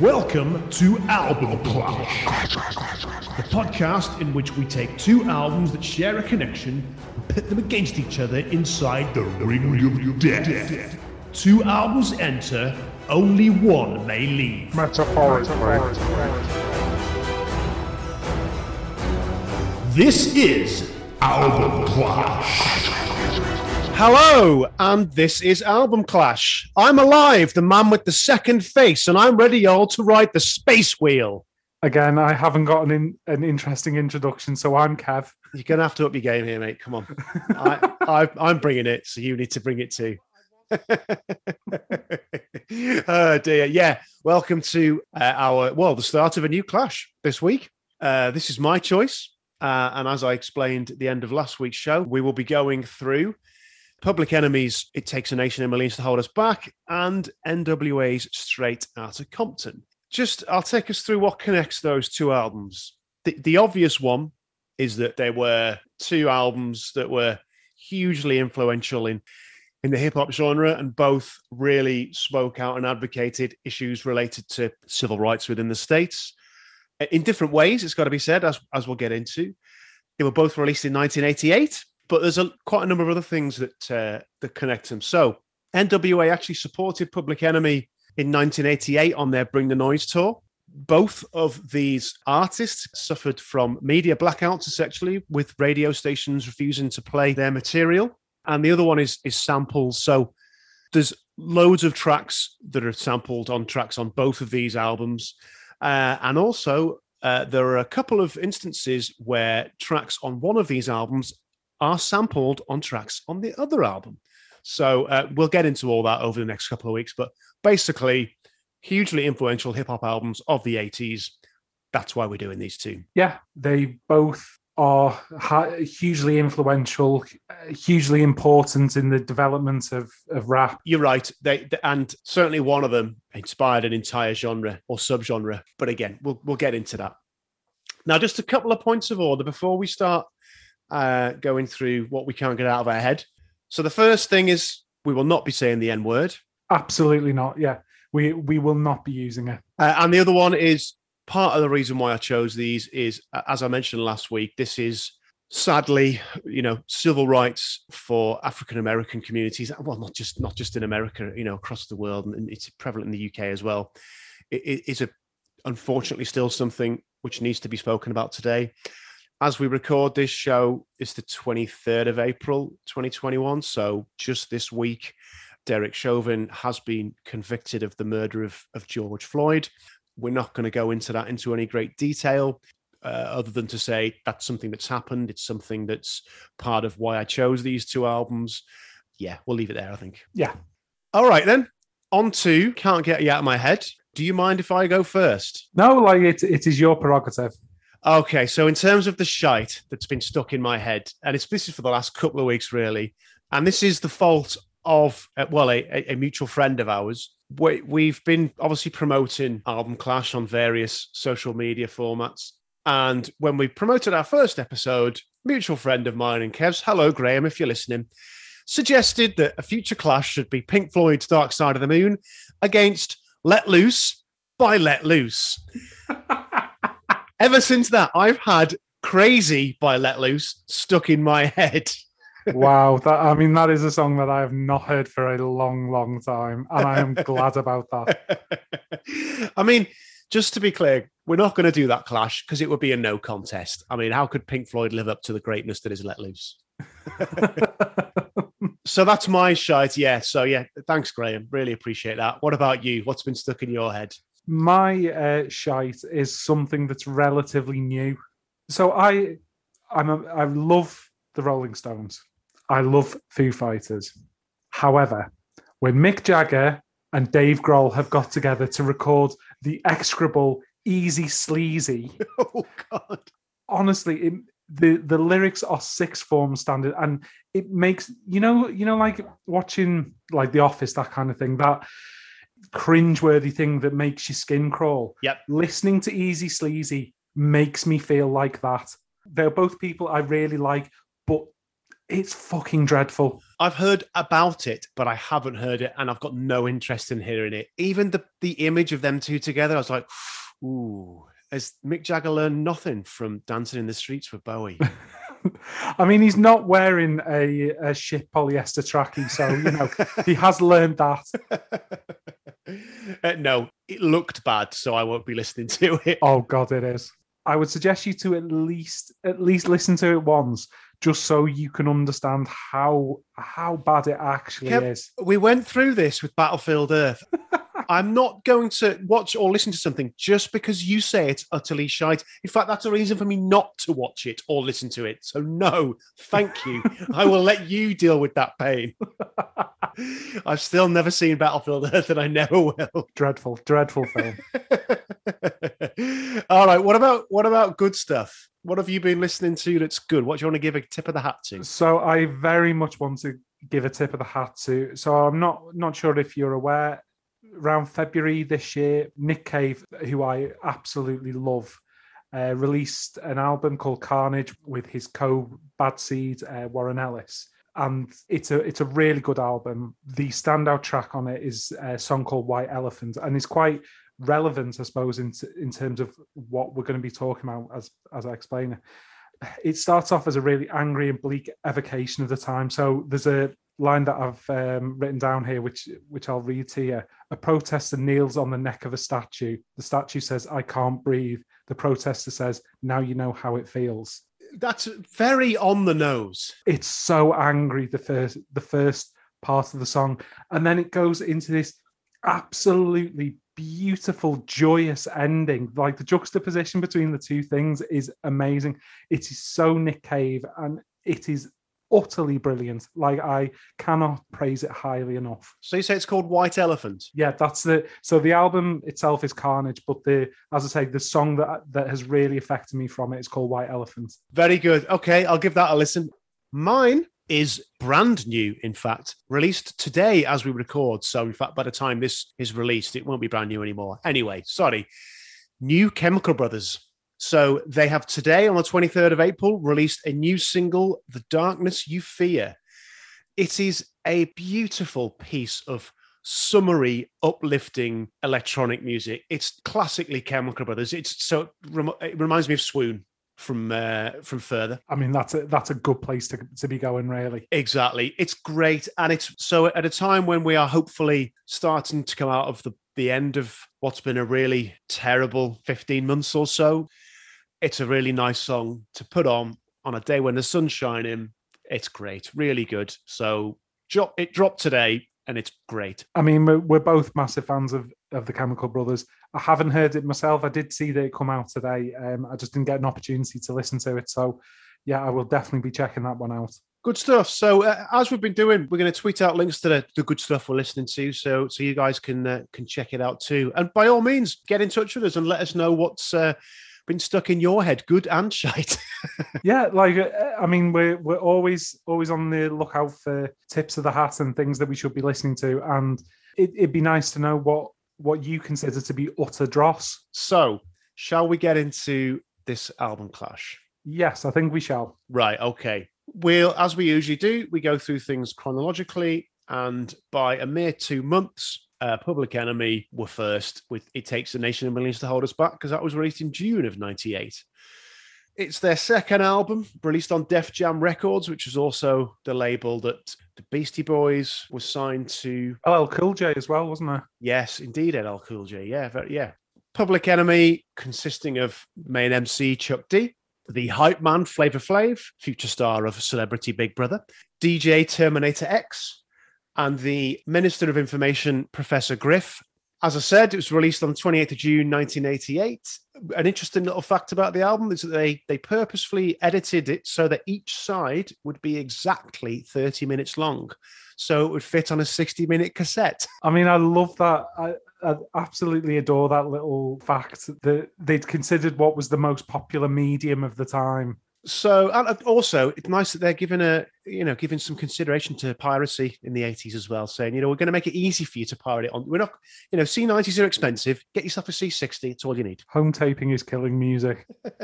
Welcome to Album Clash, the podcast in which we take two albums that share a connection and pit them against each other inside the ring of death. Two albums enter, only one may leave. Metaphorically. This is Album Clash. Hello, and this is Album Clash. I'm alive, the man with the second face, and I'm ready, y'all, to ride the space wheel. Again, I haven't got an, in, an interesting introduction, so I'm Kev. You're going to have to up your game here, mate. Come on. I, I, I'm bringing it, so you need to bring it too. oh, dear. Yeah, welcome to uh, our, well, the start of a new clash this week. Uh, this is my choice. Uh, and as I explained at the end of last week's show, we will be going through Public Enemy's, It Takes a Nation and Millions to Hold Us Back and NWA's Straight Outta Compton. Just, I'll take us through what connects those two albums. The, the obvious one is that they were two albums that were hugely influential in in the hip hop genre, and both really spoke out and advocated issues related to civil rights within the states in different ways. It's got to be said, as as we'll get into. They were both released in 1988, but there's a quite a number of other things that uh, that connect them. So NWA actually supported Public Enemy in 1988 on their Bring the Noise tour. Both of these artists suffered from media blackouts, essentially, with radio stations refusing to play their material. And the other one is is samples. So there's loads of tracks that are sampled on tracks on both of these albums, uh, and also uh, there are a couple of instances where tracks on one of these albums are sampled on tracks on the other album. So uh, we'll get into all that over the next couple of weeks. But basically, hugely influential hip hop albums of the 80s. That's why we're doing these two. Yeah, they both are hugely influential, hugely important in the development of, of rap. You're right. They, and certainly one of them inspired an entire genre or subgenre. But again, we'll we'll get into that. Now, just a couple of points of order before we start uh, going through what we can't get out of our head. So the first thing is we will not be saying the N word. Absolutely not. Yeah, we we will not be using it. Uh, and the other one is part of the reason why I chose these is, as I mentioned last week, this is sadly, you know, civil rights for African American communities. Well, not just not just in America, you know, across the world, and it's prevalent in the UK as well. It, it is a unfortunately still something which needs to be spoken about today as we record this show, it's the 23rd of April, 2021. So just this week, Derek Chauvin has been convicted of the murder of, of George Floyd. We're not going to go into that into any great detail, uh, other than to say that's something that's happened. It's something that's part of why I chose these two albums. Yeah, we'll leave it there, I think. Yeah. All right, then. On to Can't Get You Out of My Head. Do you mind if I go first? No, like it, it is your prerogative. Okay, so in terms of the shite that's been stuck in my head, and it's this is for the last couple of weeks, really, and this is the fault of uh, well, a, a, mutual friend of ours. We, we've been obviously promoting Album Clash on various social media formats, and when we promoted our first episode, mutual friend of mine and Kev's, hello Graham, if you're listening, suggested that a future clash should be Pink Floyd's Dark Side of the Moon against Let Loose by Let Loose. ever since that, I've had Crazy by Let Loose stuck in my head. wow, that I mean that is a song that I have not heard for a long, long time, and I am glad about that. I mean, just to be clear, we're not going to do that clash because it would be a no contest. I mean, how could Pink Floyd live up to the greatness that is Let Loose? so that's my shite. Yeah. So yeah, thanks, Graham. Really appreciate that. What about you? What's been stuck in your head? My uh, shite is something that's relatively new. So I, I'm a, I love the Rolling Stones. I love Foo Fighters. However, when Mick Jagger and Dave Grohl have got together to record the execrable "Easy Sleazy," oh god, honestly, it, the the lyrics are six form standard, and it makes you know you know like watching like The Office that kind of thing that cringeworthy thing that makes your skin crawl. Yep. Listening to Easy Sleazy makes me feel like that. They're both people I really like, but It's fucking dreadful. I've heard about it, but I haven't heard it, and I've got no interest in hearing it. Even the the image of them two together, I was like, ooh. Has Mick Jagger learned nothing from dancing in the streets with Bowie? I mean, he's not wearing a, a shit polyester trackie, so you know he has learned that. Uh, no, it looked bad, so I won't be listening to it. Oh god, it is. I would suggest you to at least at least listen to it once, just so you can understand how how bad it actually Kev, is. We went through this with Battlefield Earth. I'm not going to watch or listen to something just because you say it's utterly shite. In fact, that's a reason for me not to watch it or listen to it. So, no, thank you. I will let you deal with that pain. I've still never seen Battlefield Earth and I never will. Dreadful, dreadful film. All right. What about what about good stuff? What have you been listening to that's good? What do you want to give a tip of the hat to? So I very much want to give a tip of the hat to. So I'm not not sure if you're aware. Around February this year, Nick Cave, who I absolutely love, uh, released an album called Carnage with his co Bad Seed uh, Warren Ellis, and it's a it's a really good album. The standout track on it is a song called White Elephant, and it's quite relevant, I suppose, in in terms of what we're going to be talking about as as I explain it. It starts off as a really angry and bleak evocation of the time. So there's a line that I've um, written down here, which which I'll read to you. A protester kneels on the neck of a statue. The statue says, "I can't breathe." The protester says, "Now you know how it feels." That's very on the nose. It's so angry. The first the first part of the song, and then it goes into this absolutely beautiful, joyous ending. Like the juxtaposition between the two things is amazing. It is so Nick Cave, and it is utterly brilliant. Like I cannot praise it highly enough. So you say it's called White Elephant? Yeah, that's the so the album itself is Carnage, but the as I say, the song that that has really affected me from it is called White Elephant. Very good. Okay, I'll give that a listen. Mine is brand new, in fact, released today as we record. So, in fact, by the time this is released, it won't be brand new anymore. Anyway, sorry. New Chemical Brothers. So, they have today, on the 23rd of April, released a new single, The Darkness You Fear. It is a beautiful piece of summery, uplifting electronic music. It's classically Chemical Brothers. It's so it reminds me of Swoon from uh, from further. I mean, that's a that's a good place to, to be going, really. Exactly. It's great. And it's so at a time when we are hopefully starting to come out of the, the end of what's been a really terrible 15 months or so, it's a really nice song to put on on a day when the sun's shining. It's great. Really good. So it dropped today and it's great. I mean, we're, both massive fans of, of the Chemical Brothers. I haven't heard it myself. I did see that it come out today. Um, I just didn't get an opportunity to listen to it. So, yeah, I will definitely be checking that one out. Good stuff. So, uh, as we've been doing, we're going to tweet out links to the, the good stuff we're listening to, so so you guys can uh, can check it out too. And by all means, get in touch with us and let us know what's uh, been stuck in your head, good and shite. yeah, like uh, I mean, we're we're always always on the lookout for tips of the hat and things that we should be listening to, and it, it'd be nice to know what what you consider to be utter dross. So, shall we get into this album clash? Yes, I think we shall. Right. Okay. We'll, as we usually do, we go through things chronologically, and by a mere two months, uh, Public Enemy were first with It Takes a Nation of Millions to Hold Us Back because that was released in June of 98. It's their second album, released on Def Jam Records, which is also the label that the Beastie Boys was signed to. LL Cool J as well, wasn't there? Yes, indeed, LL Cool J. Yeah, very, yeah. Public Enemy, consisting of main MC Chuck D, the hype man Flavor Flav, future star of Celebrity Big Brother, DJ Terminator X, and the Minister of Information, Professor Griff. As I said, it was released on the 28th of June 1988. An interesting little fact about the album is that they, they purposefully edited it so that each side would be exactly 30 minutes long. So it would fit on a 60 minute cassette. I mean, I love that. I, I absolutely adore that little fact that they'd considered what was the most popular medium of the time so and also it's nice that they're giving a you know giving some consideration to piracy in the 80s as well saying you know we're going to make it easy for you to pirate it on we're not you know c90s are expensive. Get yourself a c60 it's all you need. Home taping is killing music.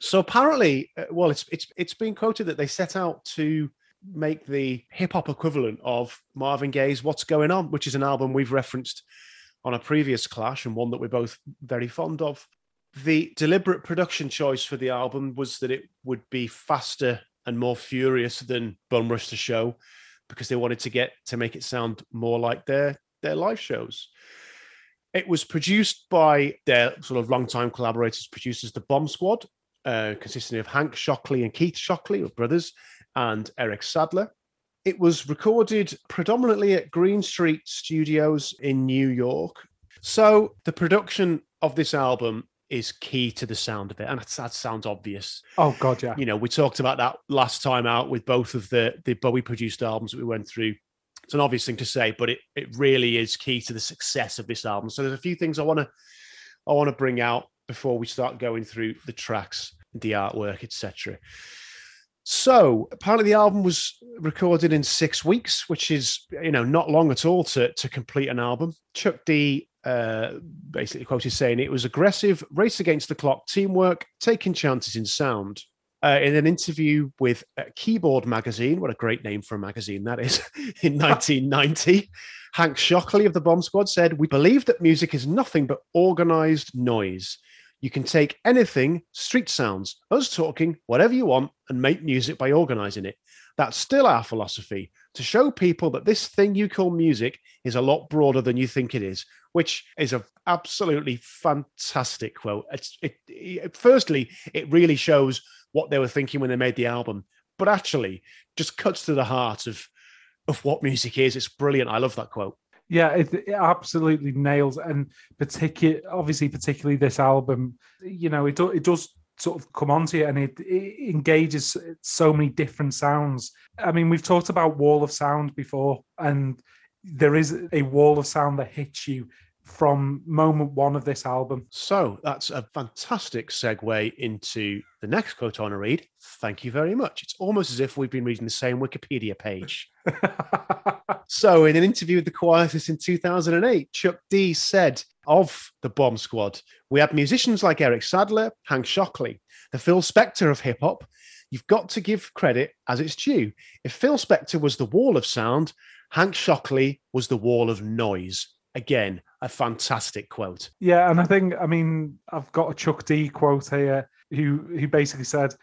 So apparently, uh, well, it's it's it's been quoted that they set out to make the hip hop equivalent of Marvin Gaye's "What's Going On," which is an album we've referenced on a previous clash and one that we're both very fond of. The deliberate production choice for the album was that it would be faster and more furious than Bum Rush the Show because they wanted to get to make it sound more like their their live shows. It was produced by their sort of longtime collaborators, producers, the Bomb Squad, uh, consisting of Hank Shockley and Keith Shockley, Shocklee, brothers, and Eric Sadler. It was recorded predominantly at Green Street Studios in New York. So the production of this album is key to the sound of it, and that sounds obvious. Oh God, yeah. You know, we talked about that last time out with both of the the Bowie produced albums that we went through. It's an obvious thing to say, but it it really is key to the success of this album. So there's a few things I want to I want to bring out before we start going through the tracks, the artwork, etc. So apparently the album was recorded in six weeks, which is you know not long at all to to complete an album. Chuck D uh, basically quoted saying it was aggressive, race against the clock, teamwork, taking chances in sound. Uh, in an interview with Keyboard Magazine, what a great name for a magazine that is, in 1990, Hank Shocklee of the Bomb Squad said, We believe that music is nothing but organized noise. You can take anything, street sounds, us talking, whatever you want, and make music by organizing it. That's still our philosophy to show people that this thing you call music is a lot broader than you think it is, which is a absolutely fantastic quote. It's, it, it, firstly, it really shows what they were thinking when they made the album, but actually just cuts to the heart of of what music is. It's brilliant. I love that quote. Yeah, it, it absolutely nails, and particular, obviously, particularly this album. You know, it do, it does sort of come onto it and it, it engages so many different sounds. I mean, we've talked about wall of sound before, and there is a wall of sound that hits you from moment one of this album. So that's a fantastic segue into the next quote I want to read. Thank you very much. It's almost as if we've been reading the same Wikipedia page. so, in an interview with The Quietus in 2008, Chuck D said of the Bomb Squad, we had musicians like Eric Sadler, Hank Shocklee, the Phil Spector of hip hop. You've got to give credit as it's due. If Phil Spector was the wall of sound, Hank Shocklee was the wall of noise. Again, a fantastic quote. Yeah, and I think I mean I've got a Chuck D quote here who who basically said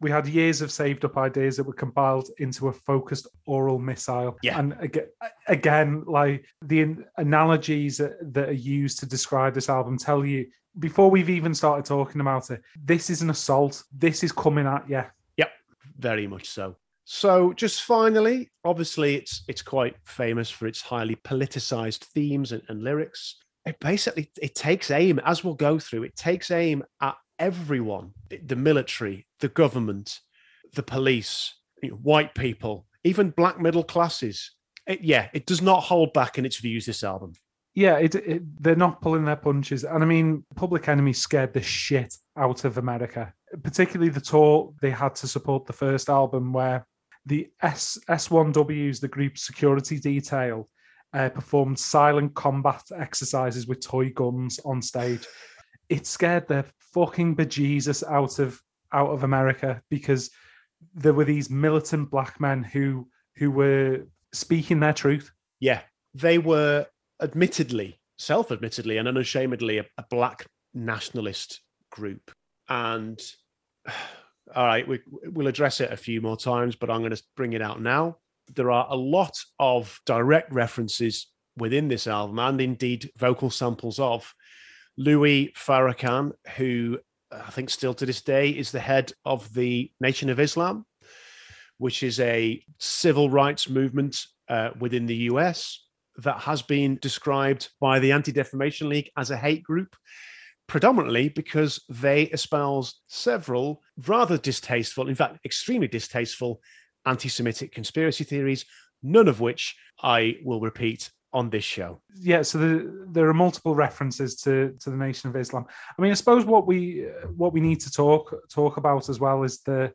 we had years of saved up ideas that were compiled into a focused oral missile. Yeah. And again, again like the analogies that are used to describe this album tell you before we've even started talking about it, this is an assault. This is coming at you. Yep, very much so. So, just finally, obviously, it's it's quite famous for its highly politicized themes and, and lyrics. It basically it takes aim, as we'll go through. It takes aim at everyone: the military, the government, the police, you know, white people, even black middle classes. It, yeah, it does not hold back in its views. This album. Yeah, it, it, they're not pulling their punches, and I mean, Public Enemy scared the shit out of America, particularly the tour they had to support the first album, where the S S1Ws, the group security detail, uh, performed silent combat exercises with toy guns on stage. It scared the fucking bejesus out of out of America because there were these militant black men who who were speaking their truth. Yeah, they were admittedly, self-admittedly, and unashamedly a, a black nationalist group, and all right, we, we'll address it a few more times, but I'm going to bring it out now. There are a lot of direct references within this album, and indeed vocal samples of Louis Farrakhan, who I think still to this day is the head of the Nation of Islam, which is a civil rights movement uh, within the US that has been described by the Anti Defamation League as a hate group predominantly because they espouse several rather distasteful, in fact, extremely distasteful anti Semitic conspiracy theories, none of which I will repeat on this show. Yeah, so the, there are multiple references to to the Nation of Islam. I mean, I suppose what we what we need to talk talk about as well is the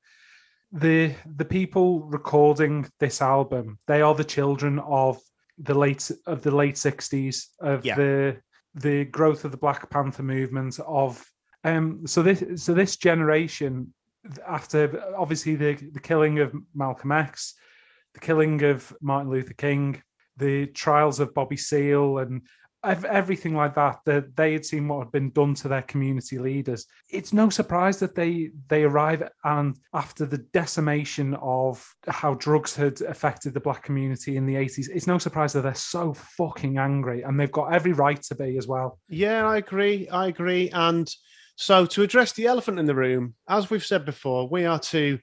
the the people recording this album. They are the children of the late of the late sixties of yeah. the the growth of the Black Panther movement, of Um, so this so this generation, after obviously the the killing of Malcolm X, the killing of Martin Luther King, the trials of Bobby Seale, and everything like that, that they had seen what had been done to their community leaders. It's no surprise that they they arrive and after the decimation of how drugs had affected the black community in the 80s, it's no surprise that they're so fucking angry and they've got every right to be as well. Yeah, I agree. I agree. And so, to address the elephant in the room, as we've said before, we are two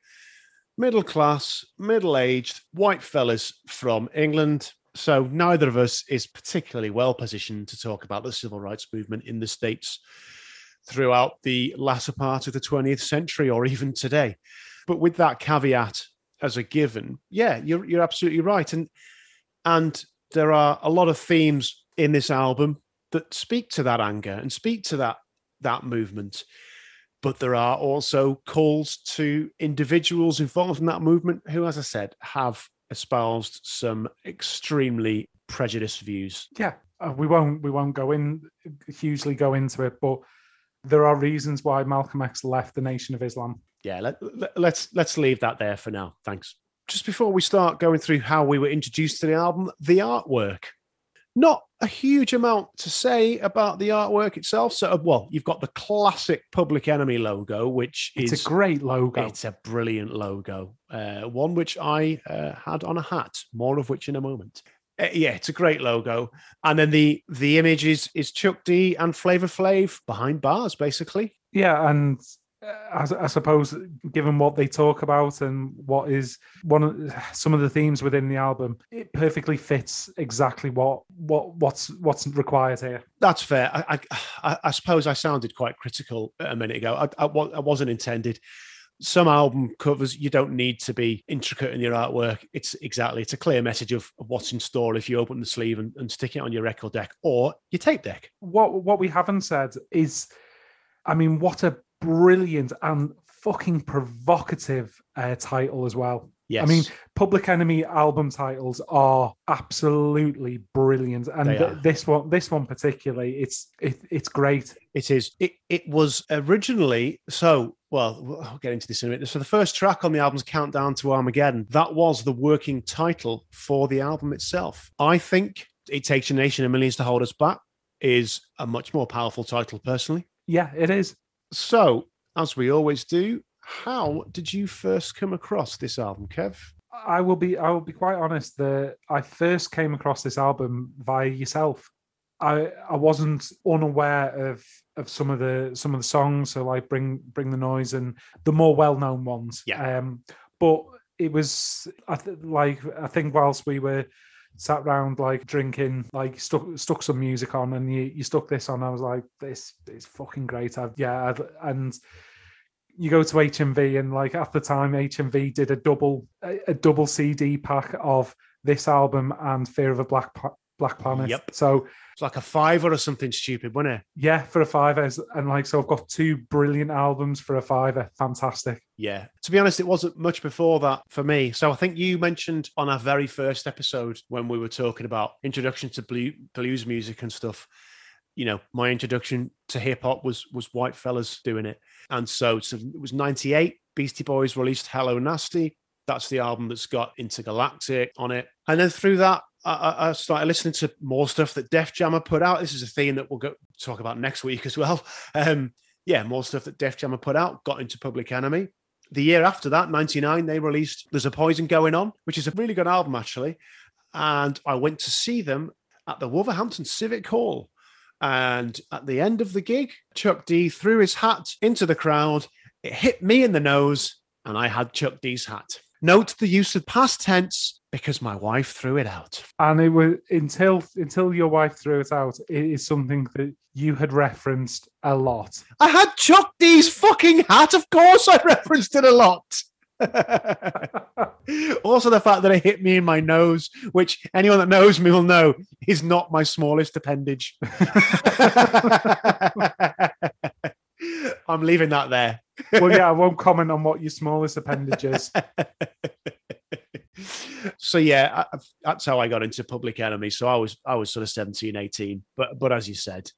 middle class, middle aged white fellas from England. So, neither of us is particularly well positioned to talk about the civil rights movement in the States throughout the latter part of the 20th century or even today. But with that caveat as a given, yeah, you're, you're absolutely right. And, and there are a lot of themes in this album that speak to that anger and speak to that that movement. But there are also calls to individuals involved in that movement who, as I said, have espoused some extremely prejudiced views. Yeah, uh, we won't we won't go in hugely go into it, but there are reasons why Malcolm X left the Nation of Islam. Yeah, let, let, let's let's leave that there for now. Thanks. Just before we start going through how we were introduced to the album, the artwork. Not a huge amount to say about the artwork itself. So, well, you've got the classic Public Enemy logo, which It's is a great logo. It's a brilliant logo. Uh, one which I uh, had on a hat. More of which in a moment. Uh, yeah, it's a great logo. And then the the image is is Chuck D and Flavor Flav behind bars, basically. Yeah, and uh, I, I suppose given what they talk about and what is one of some of the themes within the album, it perfectly fits exactly what what what's what's required here. That's fair. I, I, I suppose I sounded quite critical a minute ago. I, I, I wasn't intended. Some album covers you don't need to be intricate in your artwork. It's exactly it's a clear message of, of what's in store if you open the sleeve and, and stick it on your record deck or your tape deck. What what we haven't said is, I mean, what a brilliant and fucking provocative uh, title as well. Yes. I mean, Public Enemy album titles are absolutely brilliant, and th- this one, this one particularly, it's it, it's great. It is. It it was originally so. Well, I'll get into this in a minute. So the first track on the album's "Countdown to Armageddon" that was the working title for the album itself. I think "It Takes a Nation and Millions to Hold Us Back" is a much more powerful title, personally. Yeah, it is. So, as we always do, how did you first come across this album, Kev? I will be I will be quite honest that I first came across this album via yourself. I I wasn't unaware of of some of the some of the songs, so like bring bring the noise and the more well known ones. Yeah. Um, but it was I th- like I think whilst we were sat round like drinking, like stuck stuck some music on, and you you stuck this on. I was like, this is fucking great. I've, yeah, I've, and you go to HMV and like at the time HMV did a double a, a double CD pack of this album and Fear of a Black Pla- Black Planet. Yep. So It's like a fiver or something stupid, wasn't it? yeah, for a fiver, and like so I've got two brilliant albums for a fiver. Fantastic. Yeah. To be honest, it wasn't much before that for me. So I think you mentioned on our very first episode when we were talking about introduction to blues music and stuff. You know, my introduction to hip hop was was white fellas doing it, and so, so it was '98. Beastie Boys released "Hello Nasty." That's the album that's got Intergalactic on it, and then through that, I, started listening to more stuff that Def Jam had put out. This is a theme that we'll go talk about next week as well. Um, yeah, more stuff that Def Jam had put out. Got into Public Enemy the year after that, 99, they released There's a Poison Going On, which is a really good album, actually. And I went to see them at the Wolverhampton Civic Hall. And at the end of the gig, Chuck D threw his hat into the crowd. It hit me in the nose, and I had Chuck D's hat. Note the use of past tense because my wife threw it out. And it was until until your wife threw it out. It is something that you had referenced a lot. I had Chuck D's fucking hat. Of course, I referenced it a lot. also, the fact that it hit me in my nose, which anyone that knows me will know is not my smallest appendage. I'm leaving that there. well, yeah, I won't comment on what your smallest appendage is. so yeah, I, that's how I got into Public Enemy. So I was I was sort of 17, 18. But but as you said,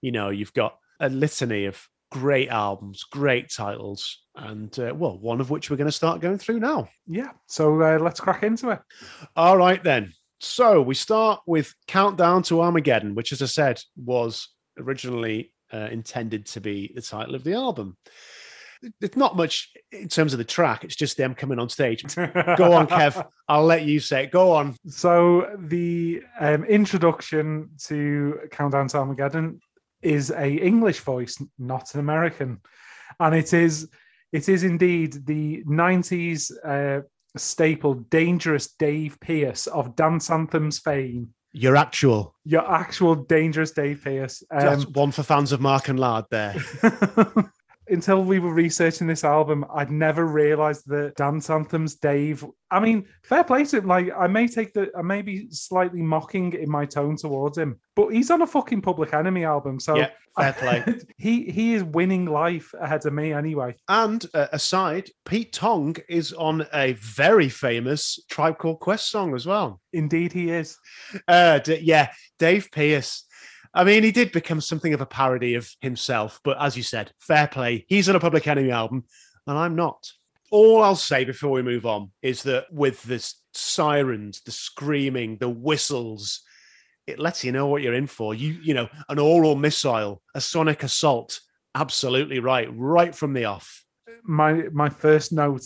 you know, you've got a litany of great albums, great titles, and uh, well, one of which we're going to start going through now. Yeah. So uh, let's crack into it. All right, then. So we start with Countdown to Armageddon, which, as I said, was originally uh, intended to be the title of the album. It's not much in terms of the track, it's just them coming on stage. Go on, Kev. I'll let you say it. Go on. So the um, introduction to Countdown to Armageddon is a English voice, not an American, and it is it is indeed the '90s uh, staple, dangerous Dave Pearce of dance anthems fame. Your actual. Your actual dangerous Dave Pearce. That's Um, one for fans of Mark and Lard there. until we were researching this album, I'd never realized that dance anthems, Dave. I mean, fair play to him. Like, I may take the, I may be slightly mocking in my tone towards him, but he's on a fucking Public Enemy album, so Yeah, fair play. he he is winning life ahead of me anyway. And uh, aside, Pete Tong is on a very famous Tribe Called Quest song as well. Indeed, he is. Uh, D- yeah, Dave Pierce. I mean, he did become something of a parody of himself, but as you said, fair play. He's on a Public Enemy album, and I'm not. All I'll say before we move on is that with the sirens, the screaming, the whistles, it lets you know what you're in for. You, you know, an oral missile, a sonic assault. Absolutely right, right from the off. My my first note,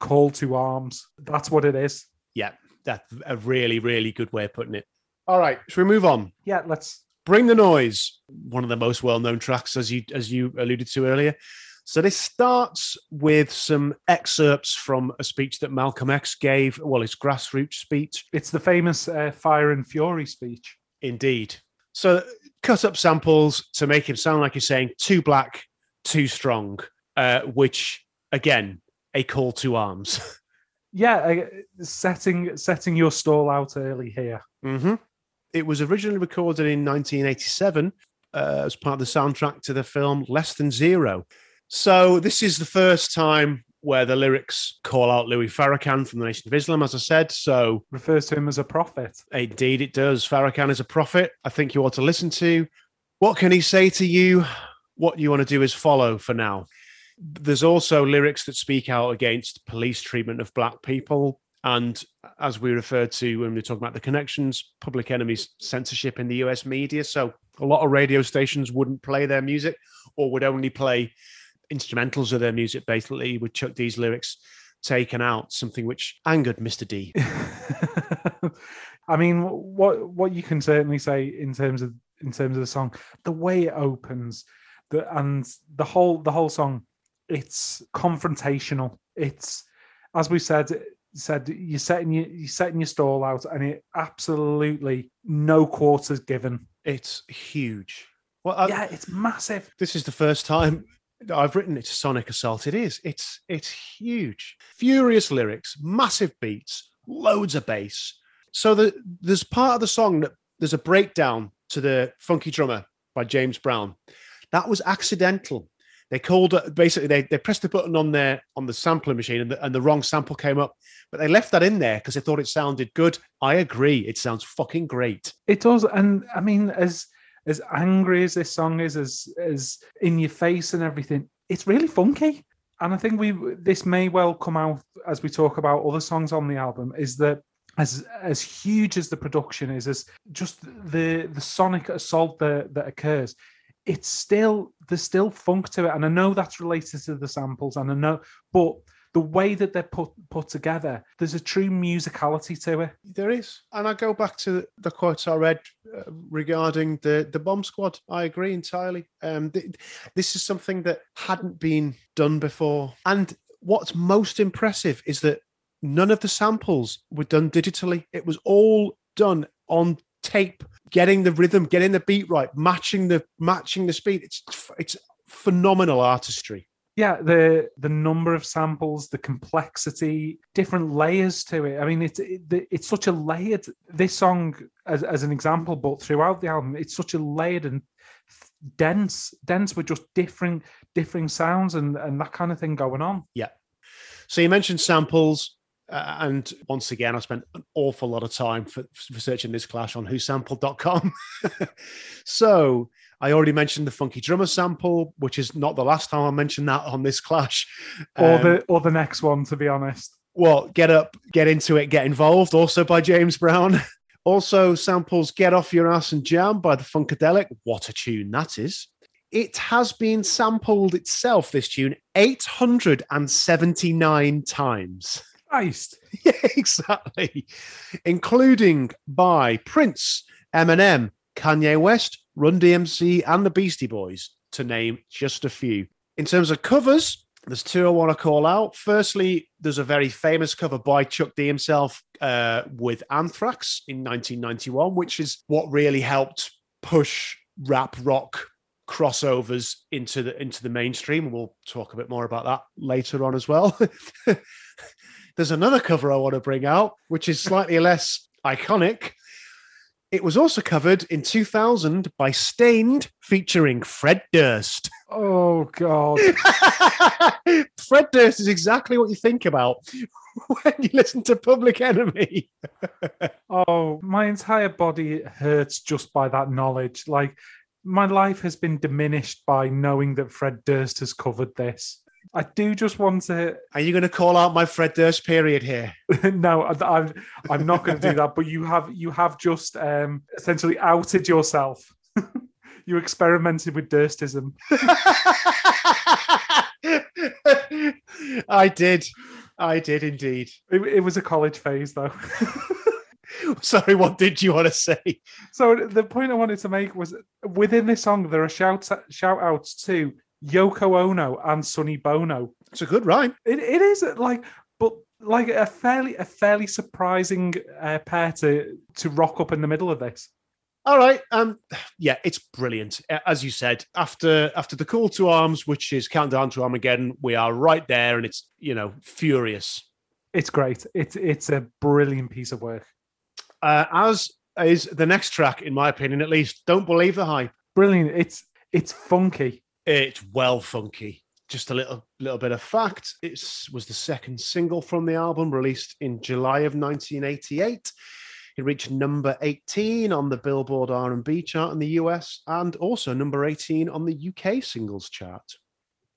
call to arms. That's what it is. Yeah, that's a really, really good way of putting it. All right, should we move on? Yeah, let's. Bring the Noise, one of the most well-known tracks, as you as you alluded to earlier. So this starts with some excerpts from a speech that Malcolm X gave. Well, his grassroots speech, It's the famous uh, Fire and Fury speech. indeed. So cut up samples to make him sound like he's saying "too black, too strong," uh, which again, a call to arms. Yeah, uh, setting setting your stall out early here. hmm It was originally recorded in 1987 uh, as part of the soundtrack to the film Less Than Zero. So this is the first time where the lyrics call out Louis Farrakhan from the Nation of Islam, as I said. So Refers to him as a prophet. indeed, it does. Farrakhan is a prophet. I think you ought to listen to. What can he say to you? What you want to do is follow for now. There's also lyrics that speak out against police treatment of black people. And as we referred to when we were talking about the connections, public enemies censorship in the US media. So a lot of radio stations wouldn't play their music or would only play instrumentals of their music, basically, with Chuck D's lyrics taken out, something which angered Mr. D. I mean, what what you can certainly say in terms of in terms of the song, the way it opens, the and the whole the whole song, it's confrontational. It's as we said said you're setting your you're setting your stall out, and it absolutely no quarters given. It's huge. Well, I- yeah, it's massive. this is the first time I've written it's a sonic assault. It is. It's it's huge. Furious lyrics, massive beats, loads of bass. So the, there's part of the song that there's a breakdown to the funky drummer by James Brown. That was accidental. They called basically they, they pressed the button on their on the sampling machine and the, and the wrong sample came up, but they left that in there because they thought it sounded good. I agree, it sounds fucking great. It does, and I mean, as as angry as this song is, as as in your face and everything, it's really funky. And I think we this may well come out as we talk about other songs on the album. Is that as as huge as the production is, as just the the sonic assault that that occurs, it's still there's still funk to it. And I know that's related to the samples, and I know, but the way that they're put put together, there's a true musicality to it. There is, and I go back to the quotes I read uh, regarding the the bomb squad. I agree entirely. Um, th- this is something that hadn't been done before, and what's most impressive is that none of the samples were done digitally. It was all done on tape, getting the rhythm, getting the beat right, matching the matching the speed. It's it's phenomenal artistry. yeah the the number of samples the complexity different layers to it i mean it's it, it's such a layered this song as, as an example but throughout the album it's such a layered and dense dense with just different differing sounds and and that kind of thing going on Yeah. So you mentioned samples, uh, and once again, I spent an awful lot of time for researching this clash on whosampled.com. so I already mentioned the funky drummer sample, which is not the last time I mentioned that on this clash. Or Um, the or the next one, to be honest. well, get up, get into it, get involved. Also by James Brown. Also samples "Get Off Your Ass and Jam" by the Funkadelic. What a tune that is! It has been sampled itself. This tune eight hundred and seventy-nine times. Christ. Yeah, exactly. Including by Prince, Eminem, Kanye West, Run DMC, and the Beastie Boys, to name just a few. In terms of covers, there's two I want to call out. Firstly, there's a very famous cover by Chuck D himself uh, with Anthrax in 1991, which is what really helped push rap rock crossovers into the into the mainstream. We'll talk a bit more about that later on as well. There's another cover I want to bring out, which is slightly less iconic. It was also covered in 2000 by Staind, featuring Fred Durst. Oh God. Fred Durst is exactly what you think about when you listen to Public Enemy. Oh, my entire body hurts just by that knowledge. Like my life has been diminished by knowing that Fred Durst has covered this. I do just want to. Are you going to call out my Fred Durst period here? no, I- I'm I'm not going to do that. But you have you have just um, essentially outed yourself. you experimented with Durstism. I did. I did indeed. It, it was a college phase, though. Sorry, what did you want to say? so the point I wanted to make was within this song there are shout shout outs to Yoko Ono and Sonny Bono. It's a good rhyme. It, it is like, but like a fairly a fairly surprising uh, pair to to rock up in the middle of this. All right. Um. Yeah, it's brilliant. As you said, after after the call to arms, which is countdown to Armageddon, we are right there, and it's you know furious. It's great. It's it's a brilliant piece of work. Uh, as is the next track, in my opinion, at least. Don't believe the hype. Brilliant. It's it's funky. It's well funky. Just a little little bit of fact. It was the second single from the album, released in July of 1988. It reached number 18 on the Billboard R&B chart in the US and also number 18 on the UK singles chart.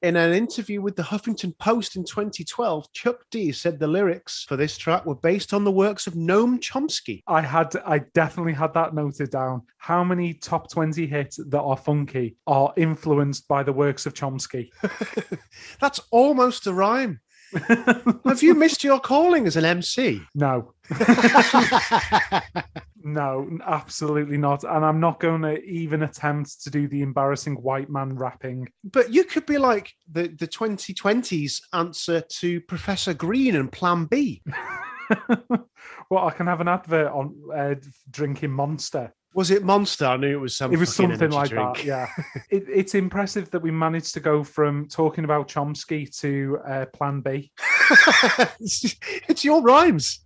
In an interview with the Huffington Post in 2012, Chuck D said the lyrics for this track were based on the works of Noam Chomsky. I had I definitely had that noted down. How many top 20 hits that are funky are influenced by the works of Chomsky? That's almost a rhyme. Have you missed your calling as an MC? no. No, absolutely not. And I'm not going to even attempt to do the embarrassing white man rapping. but you could be like the, the 2020s answer to Professor Green and Plan B. well, I can have an advert on uh, drinking Monster. Was it Monster? I knew it was something. It was something like drink. that. Yeah. it, it's impressive that we managed to go from talking about Chomsky to uh, Plan B. it's, it's your rhymes.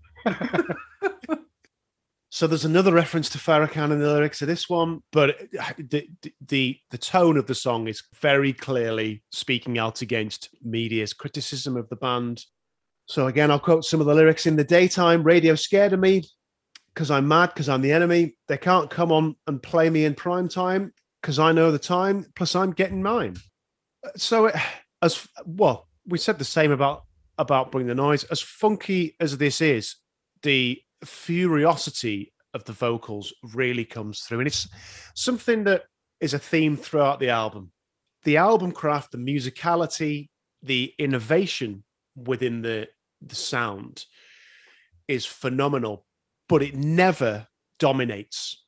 So there's another reference to Farrakhan in the lyrics of this one, but uh, the, the the tone of the song is very clearly speaking out against media's criticism of the band. So again, I'll quote some of the lyrics in the daytime. Radio scared of me because I'm mad because I'm the enemy. They can't come on and play me in prime time because I know the time. Plus, I'm getting mine. Uh, so it, as well, we said the same about about Bring the Noise. As funky as this is, the furiosity of the vocals really comes through. And it's something that is a theme throughout the album. The album craft, the musicality, the innovation within the, the sound is phenomenal, but it never dominates.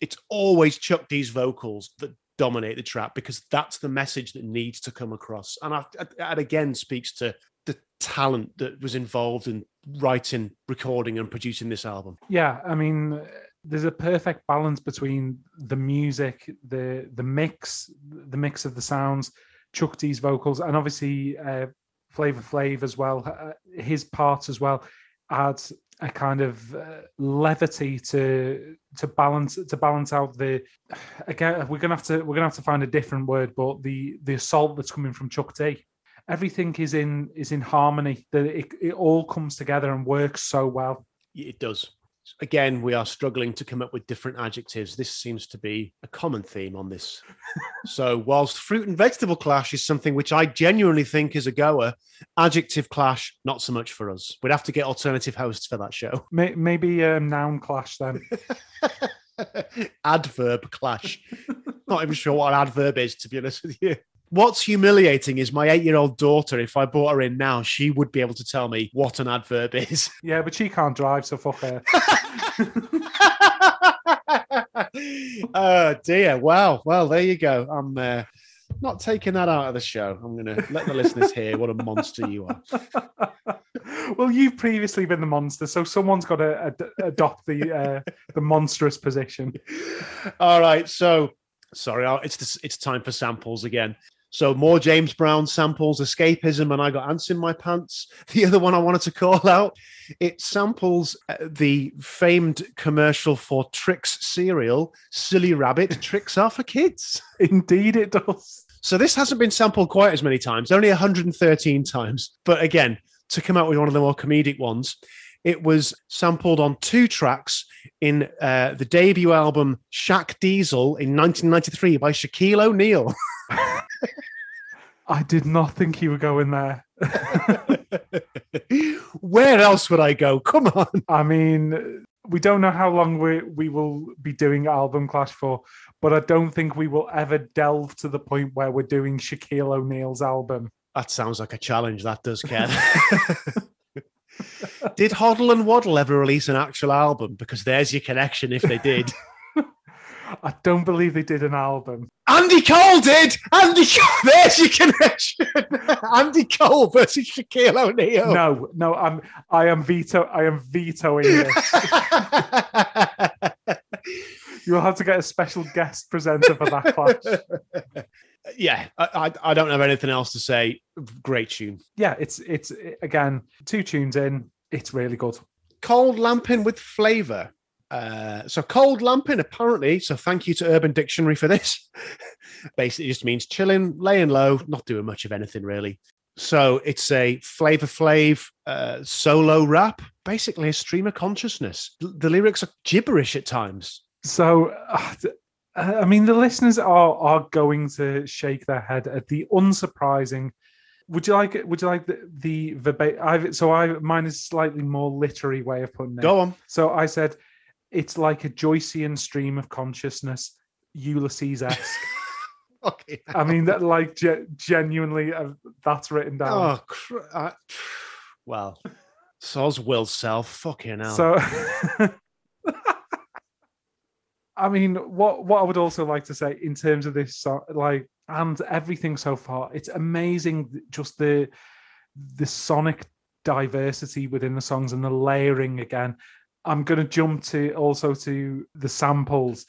It's always Chuck D's vocals that dominate the track because that's the message that needs to come across. And I, that again speaks to the talent that was involved in writing, recording, and producing this album. Yeah, I mean, there's a perfect balance between the music, the the mix, the mix of the sounds, Chuck D's vocals, and obviously uh, Flavor Flav as well. Uh, his parts as well add a kind of uh, levity to to balance to balance out the again we're gonna have to we're gonna have to find a different word but the the assault that's coming from Chuck D everything is in is in harmony that it, it all comes together and works so well It does. Again, we are struggling to come up with different adjectives. This seems to be a common theme on this. so, whilst fruit and vegetable clash is something which I genuinely think is a goer, adjective clash, not so much for us. We'd have to get alternative hosts for that show. May- maybe a noun clash then. adverb clash. Not even sure what an adverb is, to be honest with you. What's humiliating is my eight year old daughter. If I brought her in now, she would be able to tell me what an adverb is. Yeah, but she can't drive, so fuck her. oh dear. Wow. Well, there you go. I'm uh, not taking that out of the show. I'm going to let the listeners hear what a monster you are. well, you've previously been the monster, so someone's got to ad- adopt the uh, the monstrous position. All right. So, sorry, it's this, it's time for samples again. So more James Brown samples, escapism, and I got ants in my pants. The other one I wanted to call out, it samples uh, the famed commercial for Trix cereal, Silly Rabbit. Tricks are for kids. Indeed, it does. So this hasn't been sampled quite as many times, only 113 times. But again, to come out with one of the more comedic ones, it was sampled on two tracks in uh, the debut album Shaq Diesel in 1993 by Shaquille O'Neal. I did not think you were going there. Where else would I go? Come on. I mean, we don't know how long we we will be doing album clash for, but I don't think we will ever delve to the point where we're doing Shaquille O'Neal's album. That sounds like a challenge, that does, Ken. did Hoddle and Waddle ever release an actual album? Because there's your connection if they did. I don't believe they did an album. Andy Cole did. Andy Cole. There's your connection. Andy Cole versus Shaquille O'Neal. No, no, I'm I am veto I am vetoing this. You'll have to get a special guest presenter for that clash. Yeah, I, I, I don't have anything else to say. Great tune. Yeah, it's it's again two tunes in. It's really good. Cold lamping with flavor. Uh, so cold lamping apparently. So thank you to Urban Dictionary for this. Basically, just means chilling, laying low, not doing much of anything really. So it's a flavor flav uh, solo rap, basically a stream of consciousness. The lyrics are gibberish at times. So, uh, I mean, the listeners are are going to shake their head at the unsurprising. Would you like it? Would you like the, the verbatim? I've, so I mine is slightly more literary way of putting it. Go on. So I said, it's like a Joycean stream of consciousness, Ulysses esque. Okay. I mean, that like ge- genuinely, uh, that's written down. Oh, cr- uh, well, so's will self. Fucking hell. So, I mean, what what I would also like to say in terms of this like, and everything so far, it's amazing. Just the the sonic diversity within the songs and the layering again. I'm going to jump to also to the samples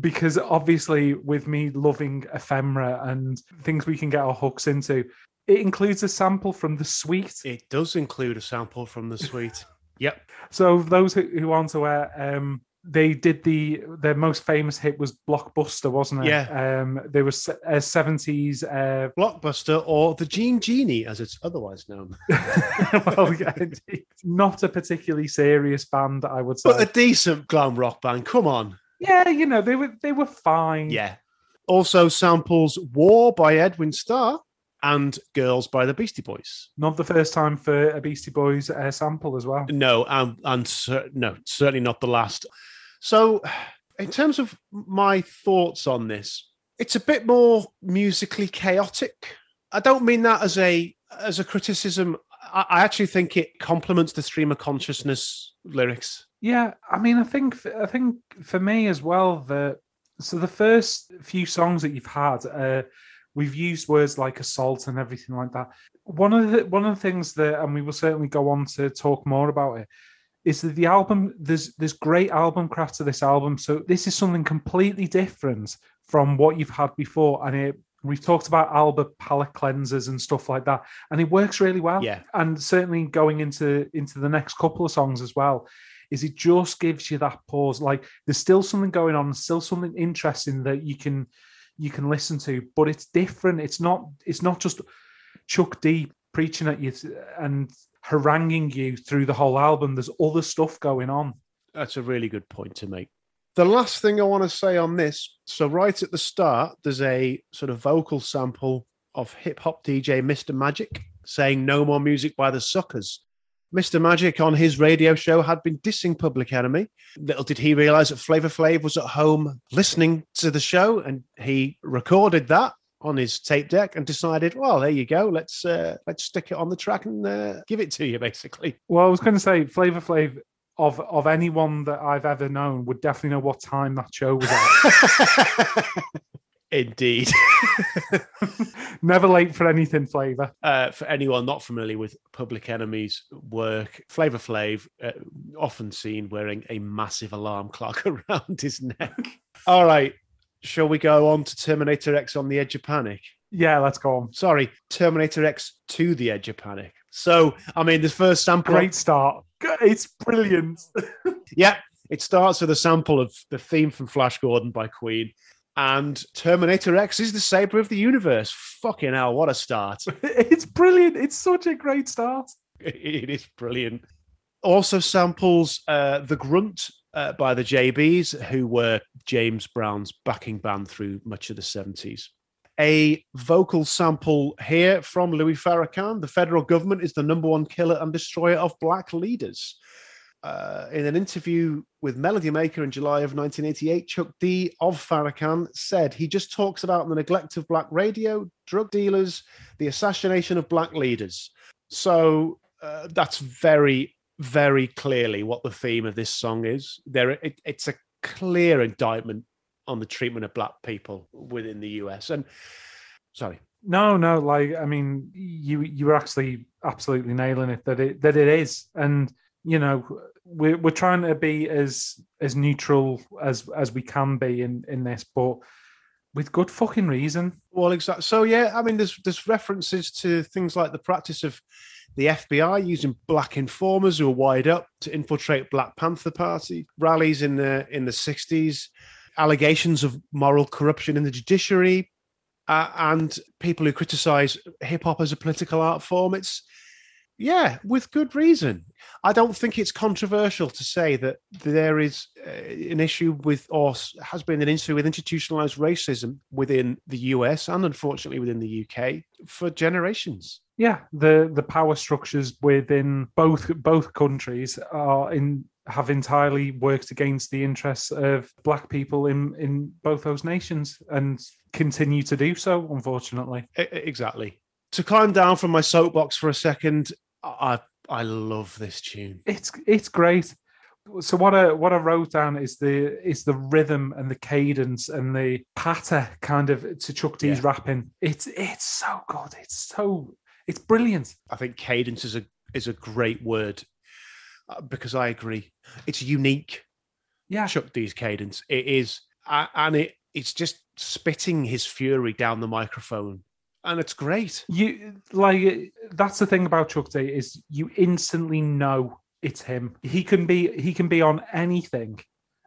because obviously with me loving ephemera and things we can get our hooks into, it includes a sample from the Sweet. it does include a sample from the Sweet. yep. So those who, who aren't aware, um, they did the their most famous hit was Blockbuster, wasn't it? Yeah. Um, there was a seventies. Uh, Blockbuster or the Jean Genie, as it's otherwise known. well, yeah, indeed. not a particularly serious band, I would say. But a decent glam rock band. Come on. yeah, you know they were they were fine. Yeah. Also samples War by Edwin Starr and Girls by the Beastie Boys. Not the first time for a Beastie Boys uh, sample as well. No, um, and cer- no, certainly not the last. So, in terms of my thoughts on this, it's a bit more musically chaotic. I don't mean that as a as a criticism. I, I actually think it complements the stream of consciousness lyrics. Yeah, I mean, I think I think for me as well. The so the first few songs that you've had, uh, we've used words like assault and everything like that. One of the one of the things that, and we will certainly go on to talk more about it, is that the album there's there's great album craft to this album. So this is something completely different from what you've had before, and it. We've talked about Alba palette cleansers and stuff like that, and it works really well. Yeah. and certainly going into into the next couple of songs as well is it just gives you that pause like there's still something going on still something interesting that you can you can listen to but it's different it's not it's not just chuck d preaching at you and haranguing you through the whole album there's other stuff going on That's a really good point to make. The last thing I want to say on this so, right at the start, there's a sort of vocal sample of hip hop DJ Mr. Magic saying no more music by the suckers. Mr. Magic on his radio show had been dissing Public Enemy. Little did he realize that Flavor Flav was at home listening to the show and he recorded that on his tape deck and decided, well, there you go. Let's uh, let's stick it on the track and uh, give it to you, basically. Well, I was going to say Flavor Flav of of anyone that I've ever known would definitely know what time that show was at. Indeed. Never late for anything, Flavor. Uh, for anyone not familiar with Public Enemy's work, Flavor Flav uh, often seen wearing a massive alarm clock around his neck. All right, shall we go on to Terminator X on the Edge of Panic? Yeah, let's go on. Sorry, Terminator X to the Edge of Panic. So, I mean, the first sample. Great start. It's brilliant. yeah, it starts with a sample of the theme from Flash Gordon by Queen. And Terminator X is the saber of the universe. Fucking hell, what a start. it's brilliant. It's such a great start. It is brilliant. Also samples uh, The Grunt uh, by the JBs, who were James Brown's backing band through much of the 70s. A vocal sample here from Louis Farrakhan. The federal government is the number one killer and destroyer of black leaders. Uh, in an interview with Melody Maker in July of 1988, Chuck D of Farrakhan said he just talks about the neglect of black radio, drug dealers, the assassination of black leaders. So uh, that's very, very clearly what the theme of this song is. There, it, it's a clear indictment on the treatment of black people within the US. And sorry. No, no, like I mean, you you were actually absolutely nailing it that it that it is. And you know, we're we're trying to be as as neutral as as we can be in in this, but with good fucking reason. Well, exactly. So yeah, I mean, there's there's references to things like the practice of the FBI using black informers who are wired up to infiltrate Black Panther Party rallies in the in the 60s allegations of moral corruption in the judiciary, uh, and people who criticize hip hop as a political art form. It's yeah, with good reason. I don't think it's controversial to say that there is uh, an issue with, or has been an issue with institutionalized racism within the US and unfortunately within the UK for generations. Yeah, the the power structures within both both countries are in have entirely worked against the interests of black people in in both those nations and continue to do so unfortunately exactly to climb down from my soapbox for a second i i love this tune it's it's great so what I what I wrote down is the is the rhythm and the cadence and the patter kind of to Chuck D's yeah. rapping. It's it's so good. It's so it's brilliant. I think cadence is a is a great word uh, because I agree. It's unique. Yeah. Chuck D's cadence. It is, and it it's just spitting his fury down the microphone. And it's great. You like that's the thing about Chuck D is you instantly know it's him. He can be he can be on anything,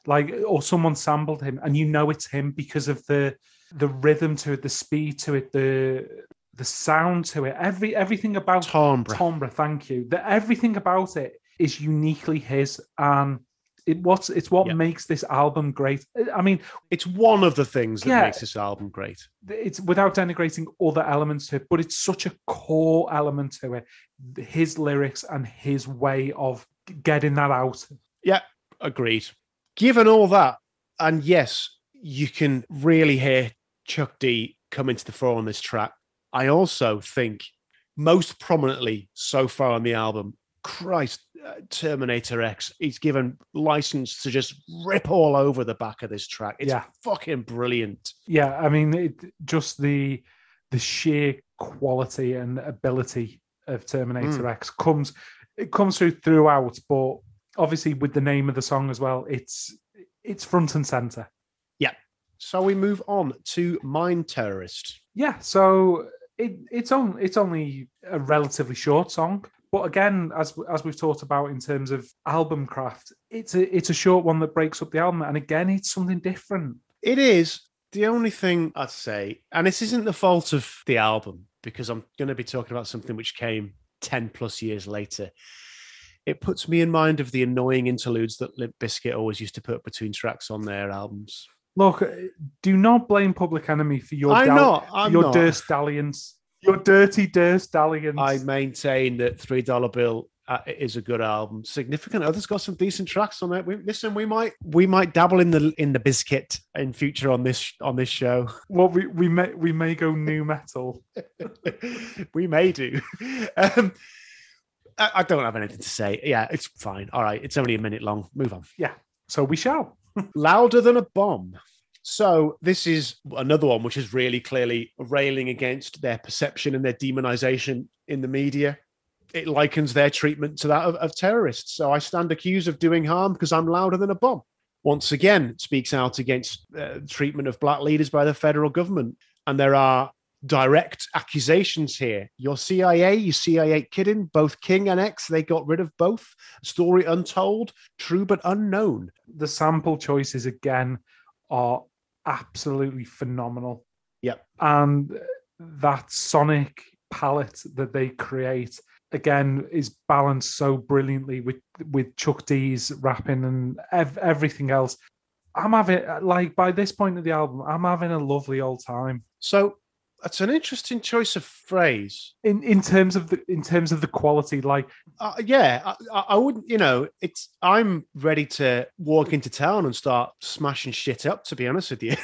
like or someone sampled him, and you know it's him because of the the rhythm to it, the speed to it, the the sound to it, every everything about timbre. Timbre, thank you. The everything about it is uniquely his, and it what's it's what yep. makes this album great. I mean, it's one of the things that yeah, makes this album great. It's without denigrating other elements to it, but it's such a core element to it. His lyrics and his way of getting that out. Yeah, agreed. Given all that, and yes, you can really hear Chuck D come into the fore on this track. I also think most prominently so far on the album Christ, uh, Terminator X, he's given license to just rip all over the back of this track. It's yeah. fucking brilliant. Yeah, I mean, it, just the the sheer quality and ability of Terminator mm. X comes it comes through throughout, but obviously with the name of the song as well, it's it's front and center. Yeah. So we move on to Mind Terrorist. Yeah. So it, it's on it's only a relatively short song but again, as as we've talked about in terms of album craft, it's a it's a short one that breaks up the album, and again, it's something different. It is the only thing I'd say, and this isn't the fault of the album because I'm going to be talking about something which came ten plus years later. it puts me in mind of the annoying interludes that Limp Bizkit always used to put between tracks on their albums. Look, do not blame Public Enemy for your I'm dal- not. I'm your not. Durst dalliance, your dirty Durst dalliance. I maintain that Three Dollar Bill uh, is a good album. Significant others got some decent tracks on it. We, listen, we might we might dabble in the in the biscuit in future on this on this show. well, we we may we may go new metal. we may do. Um, I, I don't have anything to say. Yeah, it's fine. All right, it's only a minute long. Move on. Yeah. So we shall. Louder than a bomb. So this is another one which is really clearly railing against their perception and their demonization in the media. It likens their treatment to that of, of terrorists. So I stand accused of doing harm because I'm louder than a bomb. Once again, speaks out against uh, treatment of black leaders by the federal government. And there are direct accusations here. Your CIA, you CIA kidding, both King and X, they got rid of both. Story untold, true but unknown. The sample choices again are absolutely phenomenal. Yep. And that sonic palette that they create again is balanced so brilliantly with with Chuck D's rapping and ev- everything else. I'm having like by this point of the album, I'm having a lovely old time. So that's an interesting choice of phrase. In in terms of the in terms of the quality, like Uh, yeah, I, I wouldn't. You know, it's. I'm ready to walk into town and start smashing shit up. To be honest with you,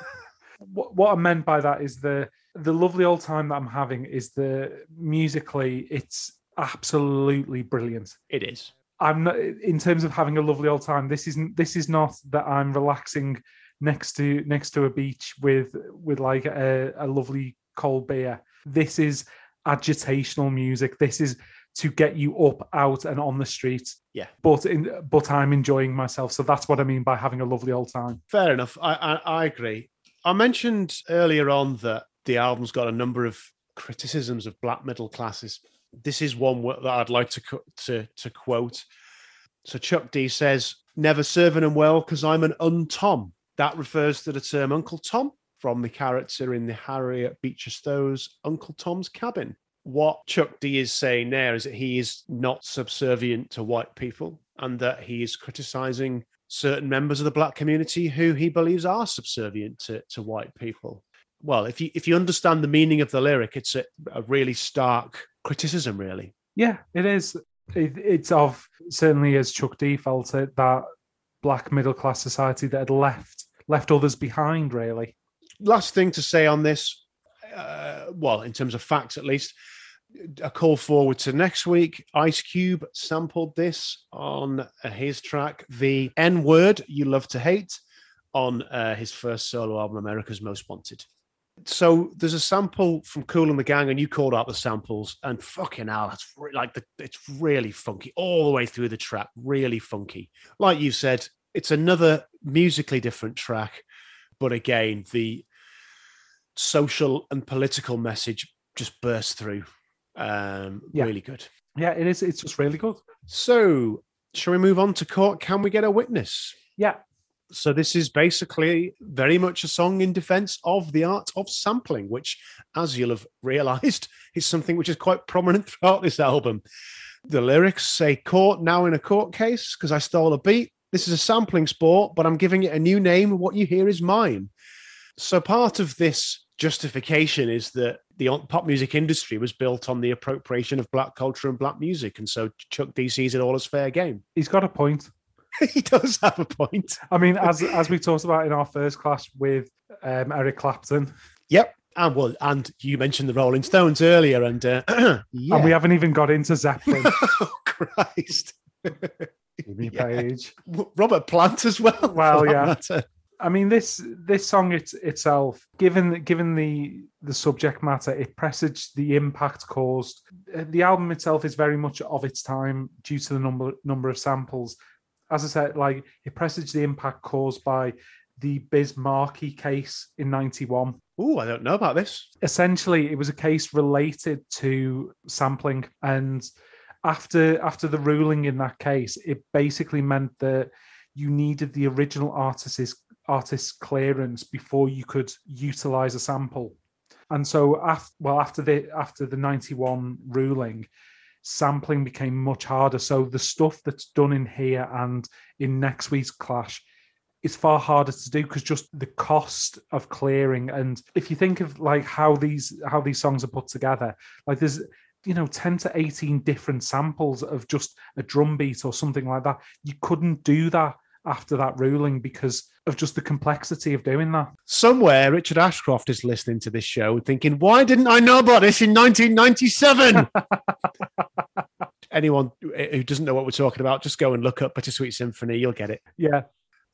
what, what I meant by that is the the lovely old time that I'm having is the musically it's absolutely brilliant. it is. I'm not in terms of having a lovely old time. This isn't this is not that I'm relaxing next to next to a beach with with like a, a lovely cold beer. This is agitational music. This is to get you up, out, and on the streets. Yeah. But in but I'm enjoying myself. So that's what I mean by having a lovely old time. Fair enough. I, I I agree. I mentioned earlier on that the album's got a number of criticisms of black middle classes. This is one that I'd like to to to quote. So Chuck D says, "Never serving them well because I'm an untom." That refers to the term Uncle Tom from the character in the Harriet Beecher Stowe's Uncle Tom's Cabin. What Chuck D is saying there is that he is not subservient to white people and that he is criticizing certain members of the black community who he believes are subservient to, to white people. Well, if you if you understand the meaning of the lyric, it's a, a really stark criticism, really. Yeah, it is. It, it's of certainly as Chuck D felt it that black middle class society that had left left others behind. Really, Last thing to say on this, uh, well, in terms of facts at least, a call forward to next week. Ice Cube sampled this on uh, his track, the N word you love to hate, on uh, his first solo album, America's Most Wanted. So there's a sample from Kool and the Gang, and you called out the samples, and fucking hell, that's re- like the, it's really funky all the way through the track, really funky. Like you said, it's another musically different track, but again, the social and political message just bursts through. Um, Yeah. Really good. yeah, it is. It's just really good. So, shall we move on to Caught? Can we get a witness? Yeah, So, this is basically very much a song in defense of the art of sampling, which, as you'll have realized, is something which is quite prominent throughout this album. The lyrics say, Court now in a court case because I stole a beat. This is a sampling sport, but I'm giving it a new name. What you hear is mine. So, part of this justification is that the pop music industry was built on the appropriation of black culture and black music. And so, Chuck D sees it all as fair game. he's got a point. he does have a point. I mean, as as we talked about in our first class with um, Eric Clapton, Yep. And well, and you mentioned the Rolling Stones earlier, and uh, yeah. and we haven't even got into Zeppelin. oh Christ, Jimmy Yeah. Page. Robert Plant as well. Well, yeah. matter. I mean, this this song it's, itself, given given the the subject matter, it presaged the impact caused. Uh, The album itself is very much of its time due to the number number of samples. As I said, like it presaged the impact caused by the Biz Markie case in '91. Oh, I don't know about this. Essentially, it was a case related to sampling, and after after the ruling in that case, it basically meant that you needed the original artist's artist's clearance before you could utilize a sample. And so after well after the after the 91 ruling, sampling became much harder. So the stuff that's done in here and in next week's clash is far harder to do because just the cost of clearing and if you think of like how these how these songs are put together like there's you know 10 to 18 different samples of just a drum beat or something like that you couldn't do that after that ruling because of just the complexity of doing that Somewhere, Richard Ashcroft is listening to this show and thinking, why didn't I know about this in 1997? Anyone who doesn't know what we're talking about, just go and look up Bittersweet Symphony. You'll get it. yeah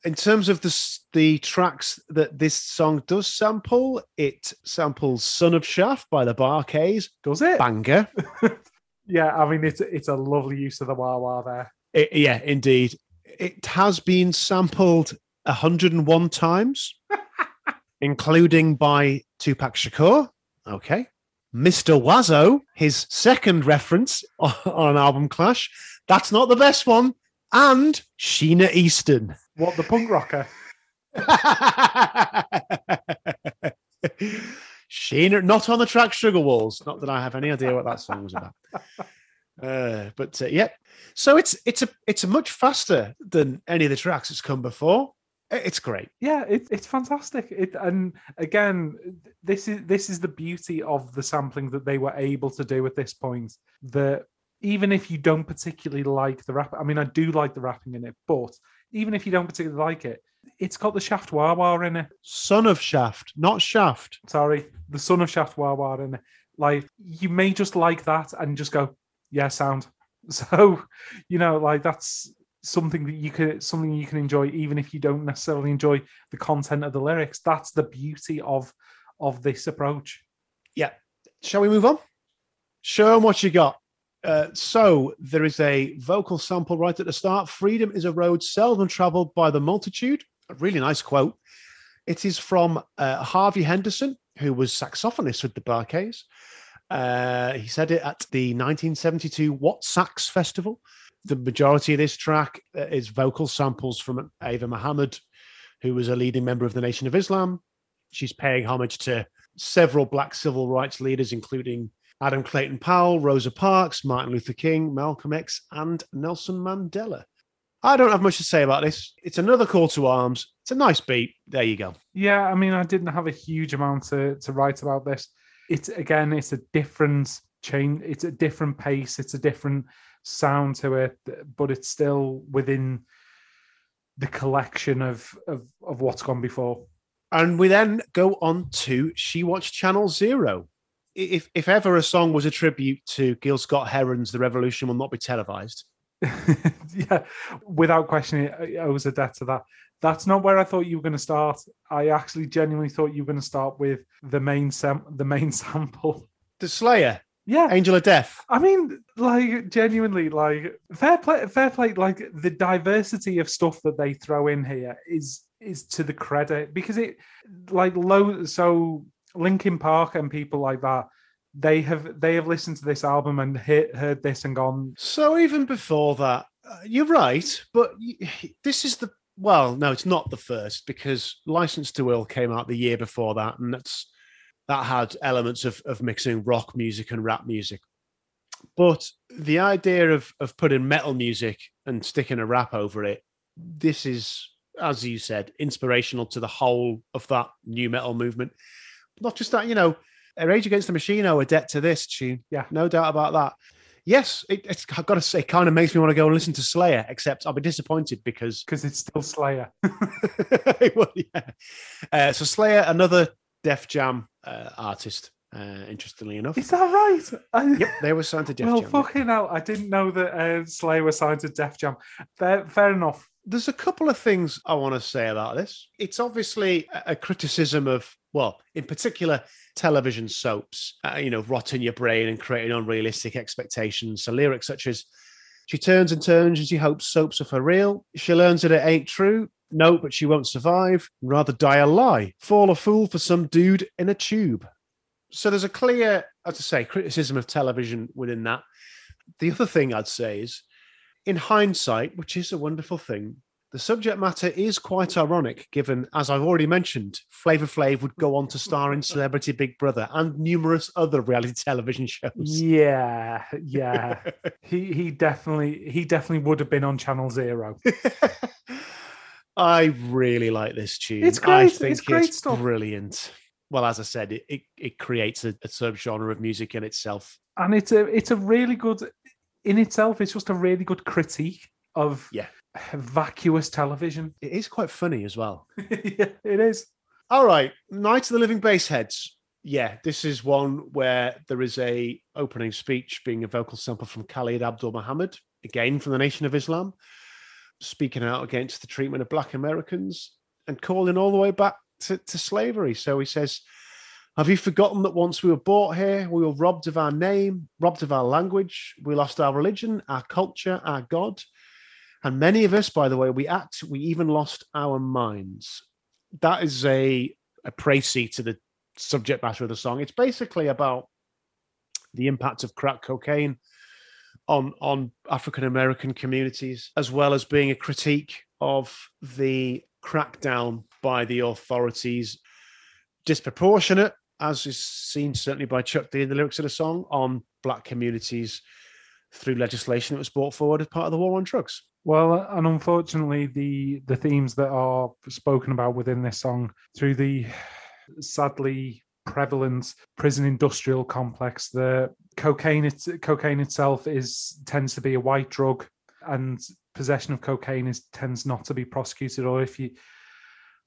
In terms of the, the tracks that this song does sample, it samples Son of Shaft by the Bar-Kays, does it banger. yeah i mean it's it's a lovely use of the wah wah there It- yeah, indeed. It has been sampled 101 times, including by Tupac Shakur. Okay. Mr. Wazo, his second reference on on an album clash. That's not the best one. And Sheena Easton. What the punk rocker Sheena, not on the track Sugar Walls. Not that I have any idea what that song was about. Uh, but uh, yeah, so it's it's a it's a much faster than any of the tracks that's come before. It's great. yeah it, it's fantastic it and again this is this is the beauty of the sampling that they were able to do at this point that even if you don't particularly like the rap i mean i do like the rapping in it but even if you don't particularly like it it's got the shaft wah wah in it Son of Shaft, not Shaft. sorry the son of shaft wah wah in it like you may just like that and just go yeah sound so you know like that's something that you can something you can enjoy even if you don't necessarily enjoy the content of the lyrics that's the beauty of of this approach Yeah. Shall we move on? Show 'em what you got. Uh, so there is a vocal sample right at the start. Freedom is a road seldom traveled by the multitude. A really nice quote. It is from uh, Harvey Henderson, who was saxophonist with the Bar-Kays. Uh, he said it at the 1972 Wattstax Festival. The majority of this track uh, is vocal samples from Ava Muhammad, who was a leading member of the Nation of Islam. She's paying homage to several black civil rights leaders, including Adam Clayton Powell, Rosa Parks, Martin Luther King, Malcolm X, and Nelson Mandela. I don't have much to say about this. It's another call to arms. It's a nice beat. There you go. yeah i mean i didn't have a huge amount to to write about this it's again it's a different chain it's a different pace it's a different sound to it but it's still within the collection of of, of what's gone before And we then go on to She Watched Channel Zero. If if ever a song was a tribute to Gil Scott Heron's The Revolution Will Not Be Televised, yeah, without questioning it, was a debt to that. That's not where I thought you were going to start. I actually genuinely thought you were going to start with the main sam- the main sample. The Slayer, Yeah, Angel of Death. I mean, like genuinely, like fair play, fair play. Like the diversity of stuff that they throw in here is is to the credit because it, like low. So Linkin Park and people like that, they have they have listened to this album and hit, heard this and gone, So even before that, uh, you're right, but this is the well, no, it's not the first because License to Ill came out the year before that, and that's that had elements of of mixing rock music and rap music. But the idea of of putting metal music and sticking a rap over it, this is, as you said, inspirational to the whole of that new metal movement. Not just that, you know, Rage Against the Machine owe a debt to this tune. Yeah. no doubt about that yes, it, it's I've got to say, it kind of makes me want to go and listen to Slayer. Except I'll be disappointed because, because it's still Slayer. well, yeah. Uh, so Slayer, another Def Jam uh, artist. Uh, interestingly enough, Is that right? I- yep, they were signed to Def well, Jam. Well, fucking hell! I didn't know that uh, Slayer was signed to Def Jam. Fair, fair enough. There's a couple of things I want to say about this. It's obviously a criticism of, well, in particular, television soaps. Uh, you know, rotting your brain and creating unrealistic expectations. So lyrics such as She turns and turns and she hopes soaps are for real. She learns that it ain't true. No, but she won't survive. Rather die a lie. Fall a fool for some dude in a tube. So there's a clear, as I say, criticism of television within that. The other thing I'd say is, in hindsight, which is a wonderful thing, The subject matter is quite ironic, given, as I've already mentioned, Flavor Flav would go on to star in Celebrity Big Brother and numerous other reality television shows. Yeah, yeah. he he definitely he definitely would have been on Channel Zero. I really like this tune. It's I great. think It's great stuff. brilliant. Well, as I said, it, it, it creates a, a subgenre of music in itself. and it's a it's a really good in itself. It's just a really good critique of Yeah. Vacuous television. It is quite funny as well. yeah, it is. All right, Night of the Living Bassheads. Yeah, this is one where there is a opening speech being a vocal sample from Khalid Abdul Muhammad, again from the Nation of Islam, speaking out against the treatment of Black Americans and calling all the way back to, to slavery. So he says, Have you forgotten that once we were brought here, we were robbed of our name, robbed of our language, we lost our religion, our culture, our God? And many of us, by the way, we act, we even lost our minds. That is a, a précis to the subject matter of the song. It's basically about the impact of crack cocaine on on African American communities, as well as being a critique of the crackdown by the authorities, disproportionate, as is seen certainly by Chuck D in the lyrics of the song, on black communities through legislation that was brought forward as part of the war on drugs. Well, and unfortunately, the the themes that are spoken about within this song through the sadly prevalent prison industrial complex, the cocaine it, cocaine itself is tends to be a white drug, and possession of cocaine is tends not to be prosecuted, or if you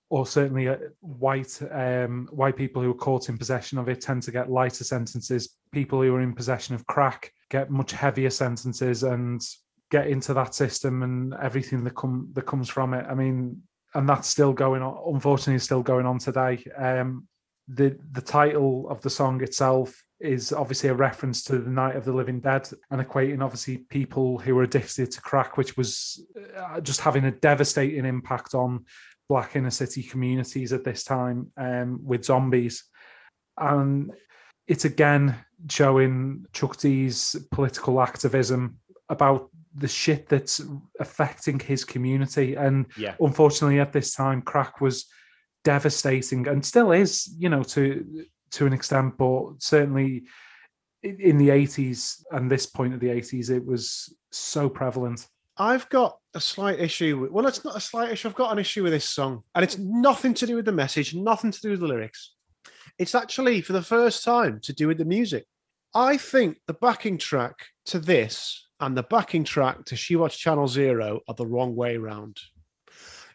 or certainly uh, white um, white people who are caught in possession of it tend to get lighter sentences. People who are in possession of crack get much heavier sentences and get into that system and everything that come that comes from it. I mean, and that's still going on. Unfortunately, still going on today. Um, the the title of the song itself is obviously a reference to the Night of the Living Dead and equating obviously people who were addicted to crack, which was uh, just having a devastating impact on black inner city communities at this time um, with zombies. And it's again showing Chuck D's political activism about the shit that's affecting his community. And Yeah. unfortunately, at this time, crack was devastating and still is, you know, to to an extent, but certainly in the 80s and this point of the 80s, it was so prevalent. I've got a slight issue. With, well, it's not a slight issue. I've got an issue with this song, and it's nothing to do with the message, nothing to do with the lyrics. It's actually for the first time to do with the music. I think the backing track to this and the backing track to She Watch Channel Zero are the wrong way round.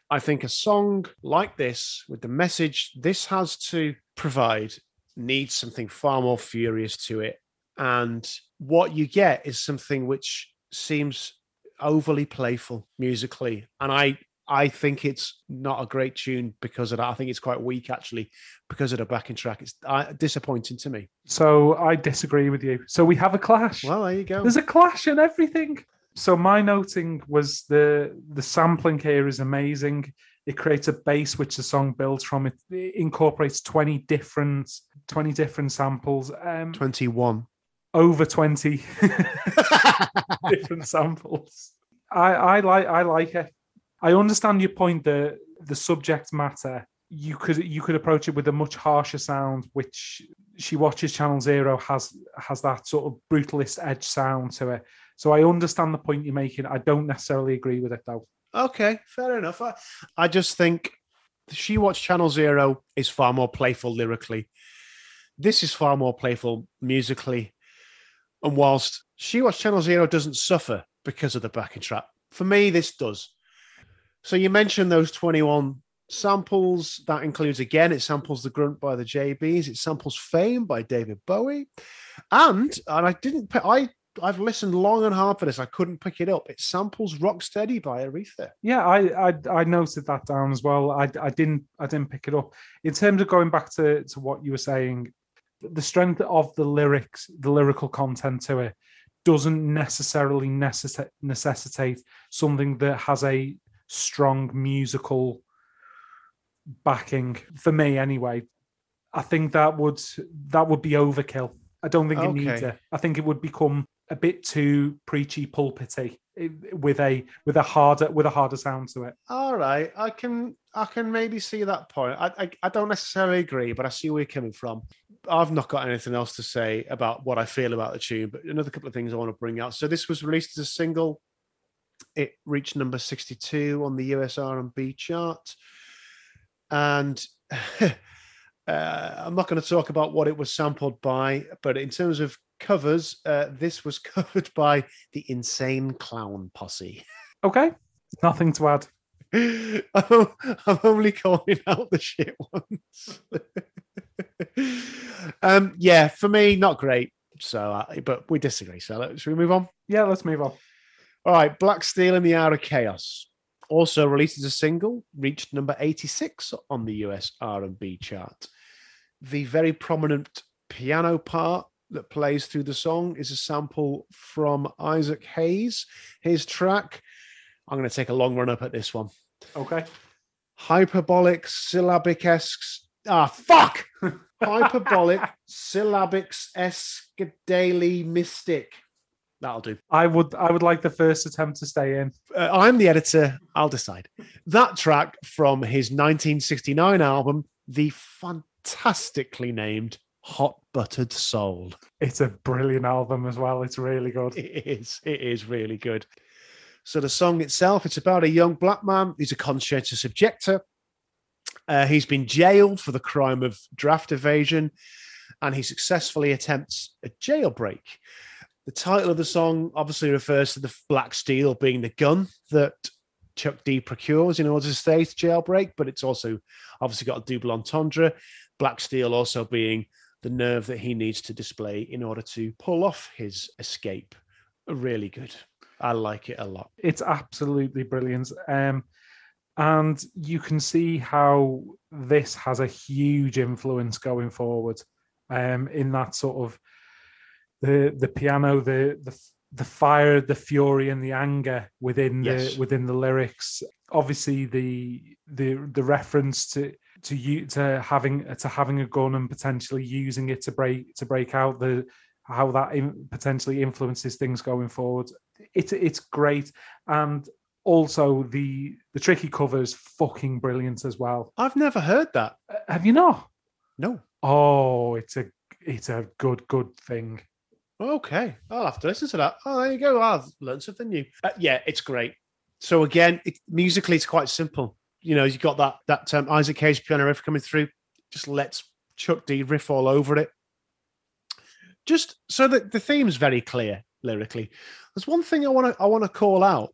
I think a song like this, with the message this has to provide, needs something far more furious to it. And what you get is something which seems overly playful musically. And I I think it's not a great tune because of that. I think it's quite weak actually because of the backing track. It's uh, disappointing to me. So I disagree with you. So we have a clash. Well, there you go. There's a clash and everything. So my noting was the the sampling here is amazing. It creates a base which the song builds from. It, it incorporates 20 different 20 different samples. Um 21. over 20 different samples. I, I like I like it. I understand your point that the subject matter you could you could approach it with a much harsher sound, which she watches Channel Zero has has that sort of brutalist edge sound to it. So I understand the point you're making. I don't necessarily agree with it though. Okay, fair enough. I, I just think She Watch Channel Zero is far more playful lyrically. This is far more playful musically. And whilst She Watch Channel Zero doesn't suffer because of the backing track, for me, this does. So you mentioned those 21 samples. That includes, again, it samples The Grunt by the JBs, it samples Fame by David Bowie. And, and I didn't, I, I've listened long and hard for this. I couldn't pick it up. It samples Rocksteady by Aretha. Yeah, I, I I noted that down as well. I I didn't I didn't pick it up. In terms of going back to to what you were saying, the strength of the lyrics, the lyrical content to it, doesn't necessarily necess- necessitate something that has a strong musical backing for me anyway. I think that would that would be overkill. I don't think it needs it. I think it would become a bit too preachy, pulpity with a with a harder with a harder sound to it. All right, I can I can maybe see that point. I, I I don't necessarily agree, but I see where you're coming from. I've not got anything else to say about what I feel about the tune, but another couple of things I want to bring out. So this was released as a single. It reached number 62 on the US R&B chart, and uh, I'm not going to talk about what it was sampled by, but in terms of covers, uh, this was covered by the Insane Clown Posse. Okay, nothing to add. I'm, I'm only calling out the shit ones. um, yeah, for me, not great. So, uh, but we disagree. So, should we move on? Yeah, let's move on. All right, Black Steel in the Hour of Chaos, also released as a single, reached number 86 on the US R&B chart. The very prominent piano part that plays through the song is a sample from Isaac Hayes. His track. I'm going to take a long run up at this one. Okay. Hyperbolic syllabic esque. Ah, fuck! Hyperbolic syllabic escadale mystic. That'll do. I would I would like the first attempt to stay in. Uh, I'm the editor. I'll decide. That track from his 1969 album, the fantastically named Hot Buttered Soul. It's a brilliant album as well. It's really good. It is. It is really good. So the song itself, it's about a young black man. He's a conscientious objector. Uh, he's been jailed for the crime of draft evasion, and he successfully attempts a jailbreak. The title of the song obviously refers to the black steel being the gun that Chuck D procures in order to stay to jailbreak, but it's also obviously got a double entendre. Black steel also being the nerve that he needs to display in order to pull off his escape. Really good. I like it a lot. It's absolutely brilliant. Um, and you can see how this has a huge influence going forward. Um, in that sort of the the piano, the the the fire, the fury, and the anger within Yes. the within the lyrics. Obviously, the the the reference to to you to having to having a gun and potentially using it to break to break out the how that in, potentially influences things going forward. It's it's great, and also the the tricky cover is fucking brilliant as well. I've never heard that. Uh, Have you not? No. Oh, it's a it's a good good thing. Okay. I'll have to listen to that. Oh, there you go. I've learned something new. Uh, yeah, it's great. So again, it, musically, it's quite simple. You know, you got that that um, Isaac Hayes piano riff coming through. Just lets Chuck D riff all over it. Just so that the theme's very clear lyrically. There's one thing I want to I want to call out,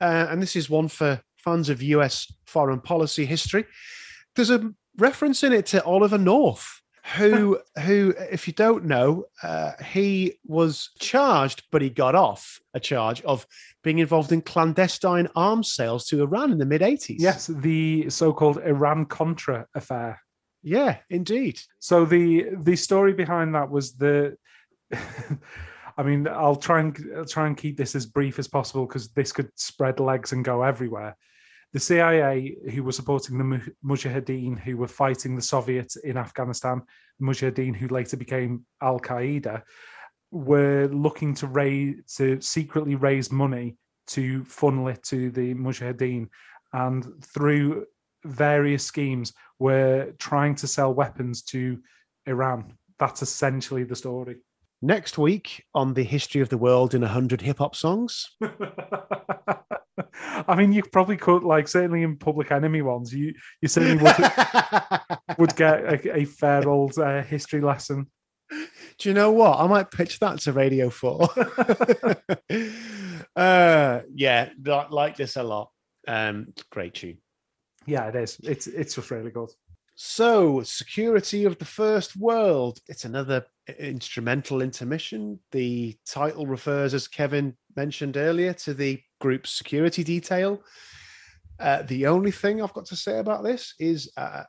uh, and this is one for fans of U.S. foreign policy history. There's a reference in it to Oliver North, who who, if you don't know, uh, he was charged, but he got off a charge of being involved in clandestine arms sales to Iran in the mid 80s. Yes, the so-called Iran Contra affair. Yeah, indeed. So the the story behind that was the. I mean, I'll try and I'll try and keep this as brief as possible because this could spread legs and go everywhere. The CIA, who were supporting the Mujahideen, who were fighting the Soviets in Afghanistan, Mujahideen, who later became Al Qaeda, were looking to raise to secretly raise money to funnel it to the Mujahideen, and through various schemes, were trying to sell weapons to Iran. That's essentially the story. Next week on the history of the world in 100 hip hop songs. I mean, you probably could, like, certainly in Public Enemy ones, you you certainly would would get a, a fair old uh, history lesson. Do you know what? I might pitch that to Radio 4. uh, yeah, li- like this a lot. Um, great tune. Yeah, it is. It's it's just really good. So, Security of the First World. It's another instrumental intermission. The title refers, as Kevin mentioned earlier, to the group's security detail. Uh, the only thing I've got to say about this is, uh,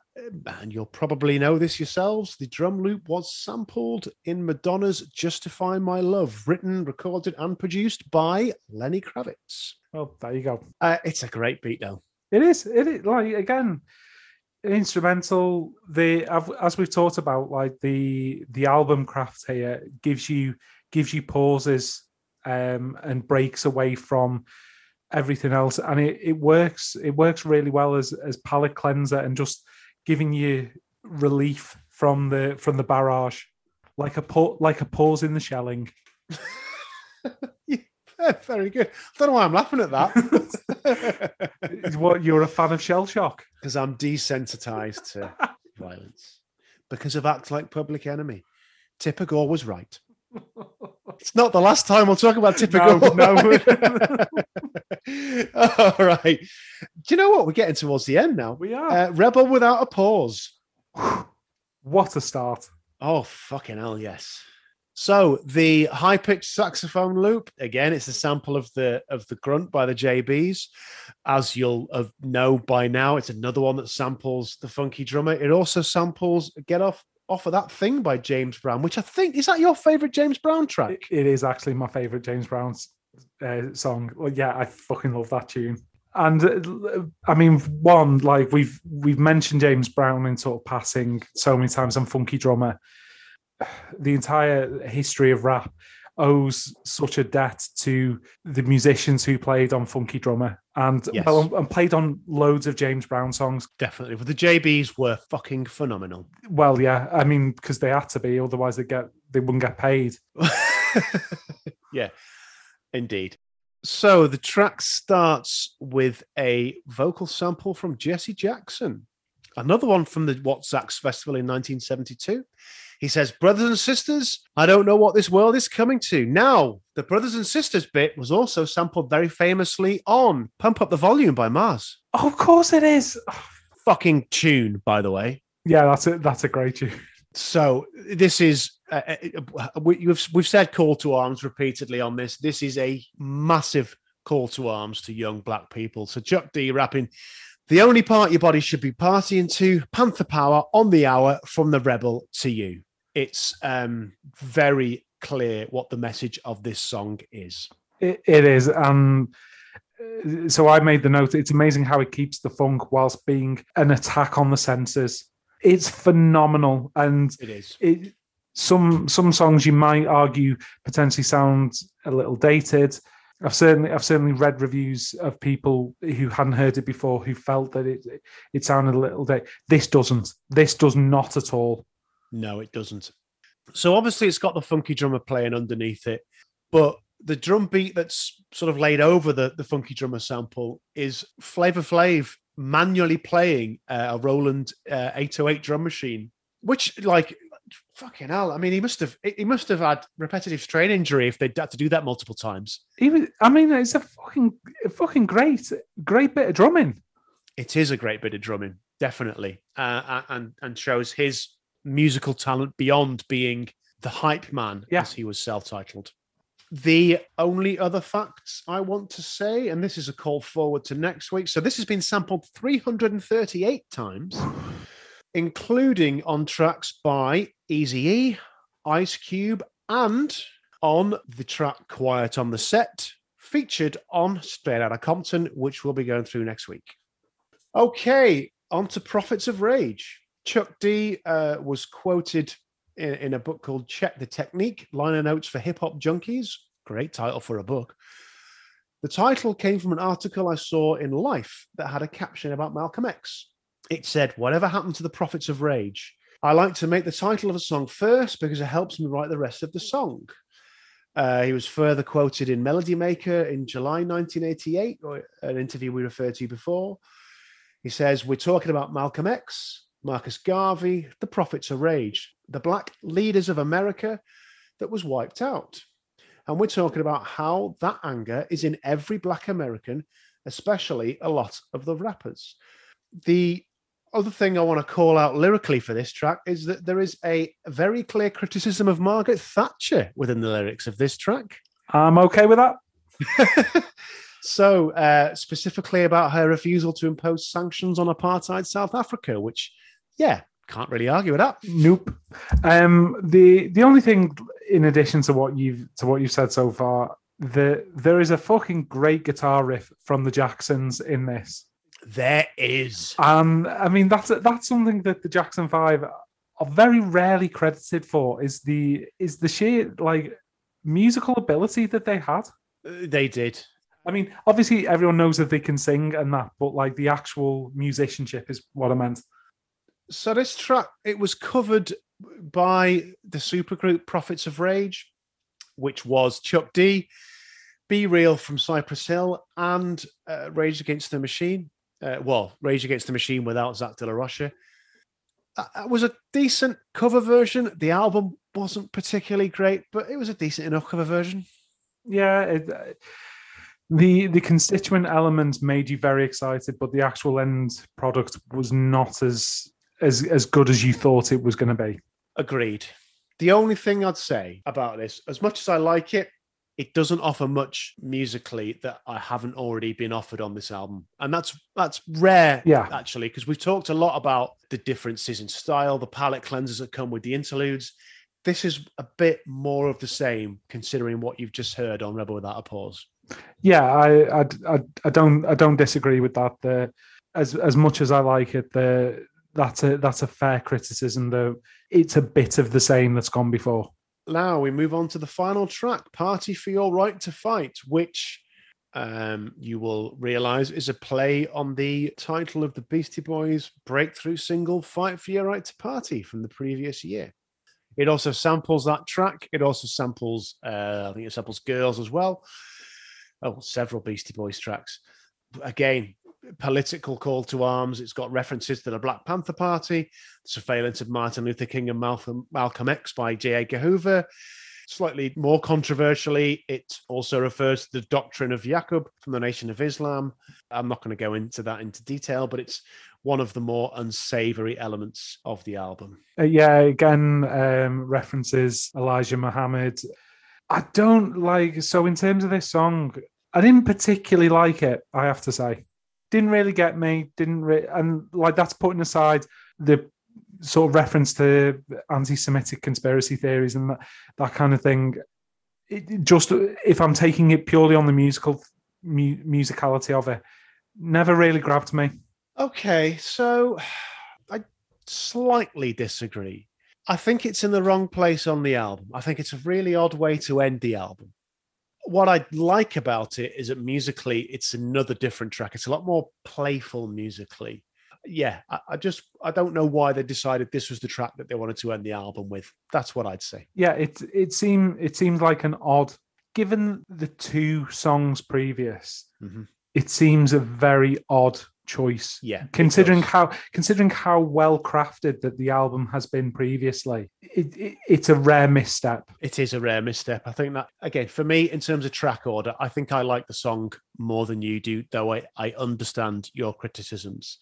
and you'll probably know this yourselves, the drum loop was sampled in Madonna's Justify My Love, written, recorded, and produced by Lenny Kravitz. Well, there you go. Uh, it's a great beat, though. It is. It is like again, instrumental. The as we've talked about, like the the album craft here gives you gives you pauses um, and breaks away from everything else, and it, it works. It works really well as as palate cleanser and just giving you relief from the from the barrage, like a pa- like a pause in the shelling. Yeah, very good. I don't know why I'm laughing at that. What you're a fan of shell shock? Because I'm desensitized to violence. Because of Act Like Public Enemy. Tipper Gore was right. It's not the last time we'll talk about typical. No, no. All right. Do you know what? We're getting towards the end now. We are. Uh, Rebel Without a Pause. what a start! Oh, fucking hell, yes. So the high pitched saxophone loop again. It's a sample of the of the grunt by the JBs, as you'll know by now. It's another one that samples the funky drummer. It also samples "Get Off Off of That Thing" by James Brown, which I think is that your favorite James Brown track. It- is actually my favorite James Brown uh, song. Well, yeah, I fucking love that tune. And uh, I mean, one like we've we've mentioned James Brown in sort of passing so many times on Funky Drummer. The entire history of rap owes such a debt to the musicians who played on Funky Drummer and Yes. and played on loads of James Brown songs. Definitely, but the JBs were fucking phenomenal. Well, yeah, I mean, because they had to be, otherwise they get they wouldn't get paid. yeah, indeed. So the track starts with a vocal sample from Jesse Jackson, another one from the Wattstax Festival in 1972. He says, Brothers and sisters, I don't know what this world is coming to. Now, the brothers and sisters bit was also sampled very famously on Pump Up the Volume by MARRS. Oh, of course it is. Fucking tune, by the way. Yeah, that's a that's a great tune. So this is uh, uh, we, you've, we've said call to arms repeatedly on this. This is a massive call to arms to young black people. So Chuck D rapping, the only part your body should be partying to, Panther Power on the hour from the rebel to you. It's um, very clear what the message of this song is. It, it is. Um, so I made the note. It's amazing how it keeps the funk whilst being an attack on the senses. It's phenomenal, and It is. it some some songs you might argue potentially sound a little dated. I've certainly I've certainly read reviews of people who hadn't heard it before who felt that it it sounded a little dated. This doesn't. This does not at all. No, it doesn't. So obviously it's got the funky drummer playing underneath it, but the drum beat that's sort of laid over the, the funky drummer sample is Flavor Flav manually playing uh, a Roland uh, 808 drum machine, which like fucking hell. I mean, he must have he must have had repetitive strain injury if they'd had to do that multiple times. Even I mean, it's a fucking fucking great great bit of drumming. It is a great bit of drumming, definitely, uh, and and shows his musical talent beyond being the hype man, Yeah. as he was self-titled. The only other facts I want to say, and this is a call forward to next week. So this has been sampled 338 times, including on tracks by Easy E, Ice Cube, and on the track Quiet on the Set, featured on Straight Outta Compton, which we'll be going through next week. Okay, on to Prophets of Rage. Chuck D uh, was quoted in, in a book called Check the Technique Liner Notes for Hip Hop Junkies. Great title for a book. The title came from an article I saw in Life that had a caption about Malcolm X. It said, Whatever happened to the Prophets of Rage? I like to make the title of a song first because it helps me write the rest of the song. Uh, he was further quoted in Melody Maker in July 1988, or an interview we referred to before. He says, We're talking about Malcolm X, Marcus Garvey, the prophets of rage, the black leaders of America that was wiped out. And we're talking about how that anger is in every black American, especially a lot of the rappers. The other thing I want to call out lyrically for this track is that there is a very clear criticism of Margaret Thatcher within the lyrics of this track. I'm okay with that. so, uh, specifically about her refusal to impose sanctions on apartheid South Africa, which, yeah, can't really argue with that. Nope. Um, the the only thing, in addition to what you've to what you've said so far, the there is a fucking great guitar riff from the Jacksons in this. There is. And I mean that's that's something that the Jackson Five are very rarely credited for. Is the is the sheer like musical ability that they had. Uh, They did. I mean, obviously everyone knows that they can sing and that, but like the actual musicianship is what I meant. So this track it was covered by the supergroup Prophets of Rage, which was Chuck D, B-Real from Cypress Hill, and uh, Rage Against the Machine. Uh, well, Rage Against the Machine without Zach De La Rocha. Uh, It was a decent cover version. The album wasn't particularly great, but it was a decent enough cover version. Yeah, it, uh, the the constituent element made you very excited, but the actual end product was not as as as good as you thought it was going to be. Agreed. The only thing I'd say about this, as much as I like it, it doesn't offer much musically that I haven't already been offered on this album, and that's that's rare, Yeah. actually, because we've talked a lot about the differences in style, the palette cleansers that come with the interludes. This is a bit more of the same, considering what you've just heard on Rebel Without a Pause. Yeah, I I, I, I don't I don't disagree with that. The as as much as I like it, the that's a that's a fair criticism. Though it's a bit of the same that's gone before. Now we move on to the final track, Party for Your Right to Fight, which um, you will realize is a play on the title of the Beastie Boys breakthrough single, Fight for Your Right to Party, from the previous year. It also samples that track. It also samples, uh, I think it samples Girls as well. Oh, several Beastie Boys tracks. Again, political call to arms. It's got references to the Black Panther Party, the surveillance of Martin Luther King and Malcolm, Malcolm X by J. Edgar Hoover. Slightly more controversially, it also refers to the doctrine of Yaqub from the Nation of Islam. I'm not going to go into that into detail, but it's one of the more unsavory elements of the album. Uh, yeah, again, um, references Elijah Muhammad. I don't like so in terms of this song, I didn't particularly like it. I have to say, didn't really get me. Didn't re- and like that's putting aside the sort of reference to anti-Semitic conspiracy theories and that that kind of thing. It, just if I'm taking it purely on the musical mu- musicality of it, never really grabbed me. Okay, so I slightly disagree. I think it's in the wrong place on the album. I think it's a really odd way to end the album. What I like about it is that musically, it's another different track. It's a lot more playful musically. Yeah, I, I just I don't know why they decided this was the track that they wanted to end the album with. That's what I'd say. Yeah, it it seemed it seemed like an odd given the two songs previous. Mhm. It seems a very odd choice. Yeah, considering how considering how well crafted that the album has been previously, it, it, it's a rare misstep. It is a rare misstep. I think that again for me in terms of track order, I think I like the song more than you do, though I, I understand your criticisms.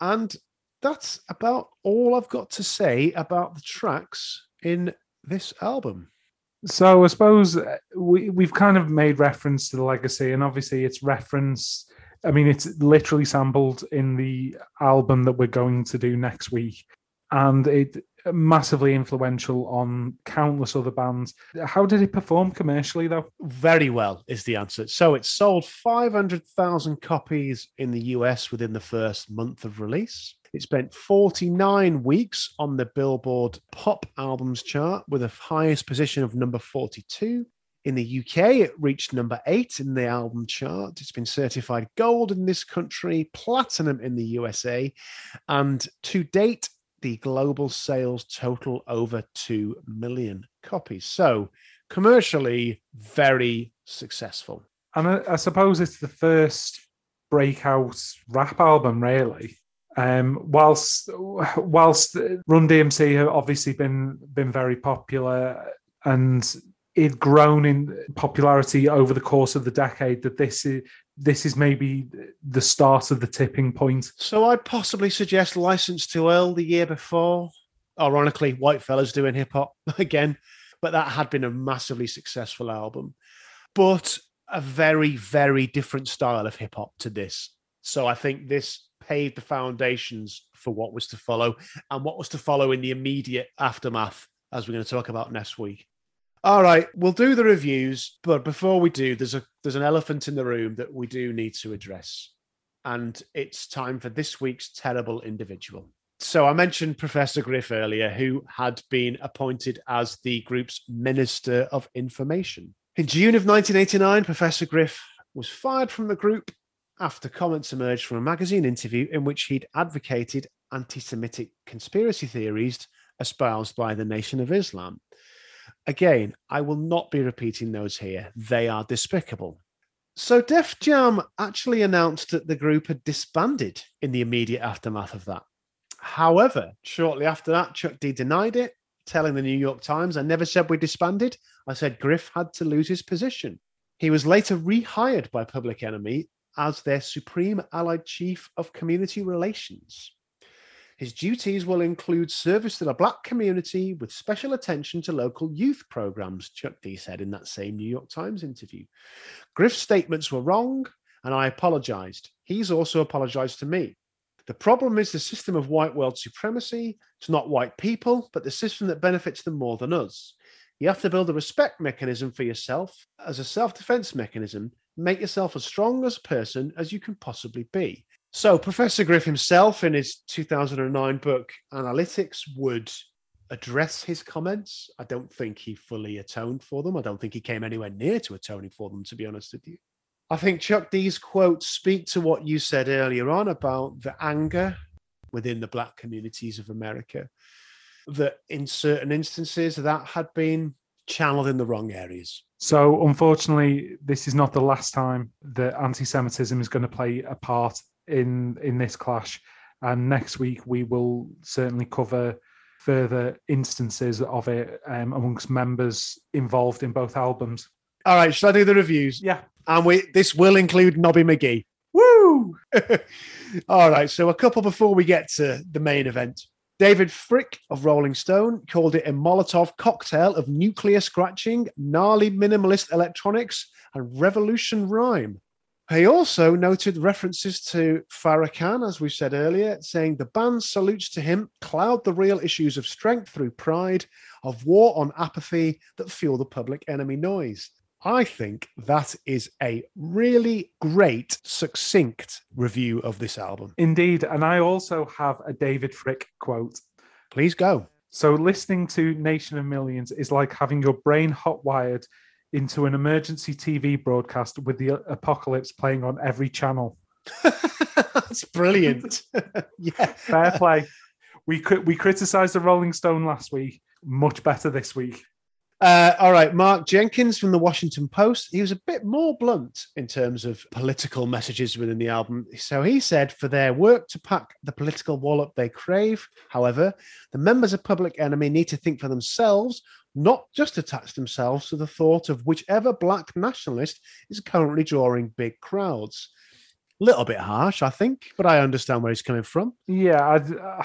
And that's about all I've got to say about the tracks in this album. So I suppose uh, we we've kind of made reference to the legacy, and obviously it's reference. I mean, it's literally sampled in the album that we're going to do next week, and it massively influential on countless other bands. How did it perform commercially, though? Very well is the answer. So it sold 500,000 copies in the US within the first month of release. It spent 49 weeks on the Billboard Pop Albums chart with a highest position of number 42. In the UK, it reached number eight in the album chart. It's been certified gold in this country, platinum in the USA, and to date, the global sales total over 2 million copies. So, commercially, very successful. And I, I suppose it's the first breakout rap album, really. Um, whilst whilst Run DMC have obviously been been very popular and it grown in popularity over the course of the decade, that this is this is maybe the start of the tipping point. So, I'd possibly suggest Licensed to Ill the year before. Ironically, White Fellas doing hip hop again, but that had been a massively successful album. But a very, very different style of hip hop to this. So, I think this paved the foundations for what was to follow and what was to follow in the immediate aftermath, as we're going to talk about next week. All right, we'll do the reviews, but before we do, there's a there's an elephant in the room that we do need to address, and it's time for this week's terrible individual. So I mentioned Professor Griff earlier, who had been appointed as the group's Minister of Information. In June of 1989, Professor Griff was fired from the group after comments emerged from a magazine interview in which he'd advocated anti Semitic conspiracy theories espoused by the Nation of Islam. Again, I will not be repeating those here, they are despicable. So Def Jam actually announced that the group had disbanded in the immediate aftermath of that. However, shortly after that, Chuck D denied it, telling the New York Times, I never said we disbanded. I said Griff had to lose his position. He was later rehired by Public Enemy as their Supreme Allied Chief of Community Relations. His duties will include service to the black community with special attention to local youth programs, Chuck D said in that same New York Times interview. Griff's statements were wrong, and I apologized. He's also apologized to me. The problem is the system of white world supremacy. It's not white people, but the system that benefits them more than us. You have to build a respect mechanism for yourself as a self defense mechanism. Make yourself as strong as a person as you can possibly be. So, Professor Griff himself, in his 2009 book Analytixz, would address his comments. I don't think he fully atoned for them. I don't think he came anywhere near to atoning for them, to be honest with you. I think Chuck D's quotes speak to what you said earlier on about the anger within the black communities of America. That in certain instances that had been channeled in the wrong areas. So, unfortunately, this is not the last time that anti-Semitism is going to play a part in in this clash. And next week we will certainly cover further instances of it um, amongst members involved in both albums. All right, shall I do the reviews? Yeah. And we this will include Nobby McGee. Woo! All right, so a couple before we get to the main event. David Fricke of Rolling Stone called it a Molotov cocktail of nuclear scratching, gnarly minimalist electronics, and revolution rhyme. He also noted references to Farrakhan, as we said earlier, saying the band salutes to him cloud the real issues of strength through pride, of war on apathy that fuel the public enemy noise. I think that is a really great, succinct review of this album. Indeed. And I also have a David Fricke quote. Please go. So, listening to Nation of Millions is like having your brain hot wired into an emergency TV broadcast with the apocalypse playing on every channel. That's brilliant. yeah. Fair play. We could we criticized the Rolling Stone last week. Much better this week. Uh, all right, Mark Jenkins from the Washington Post. He was a bit more blunt in terms of political messages within the album. So he said, for their work to pack the political wallop they crave, however, the members of Public Enemy need to think for themselves, not just attach themselves to the thought of whichever black nationalist is currently drawing big crowds A little bit harsh, I think, but I understand where he's coming from. Yeah, I'd, uh,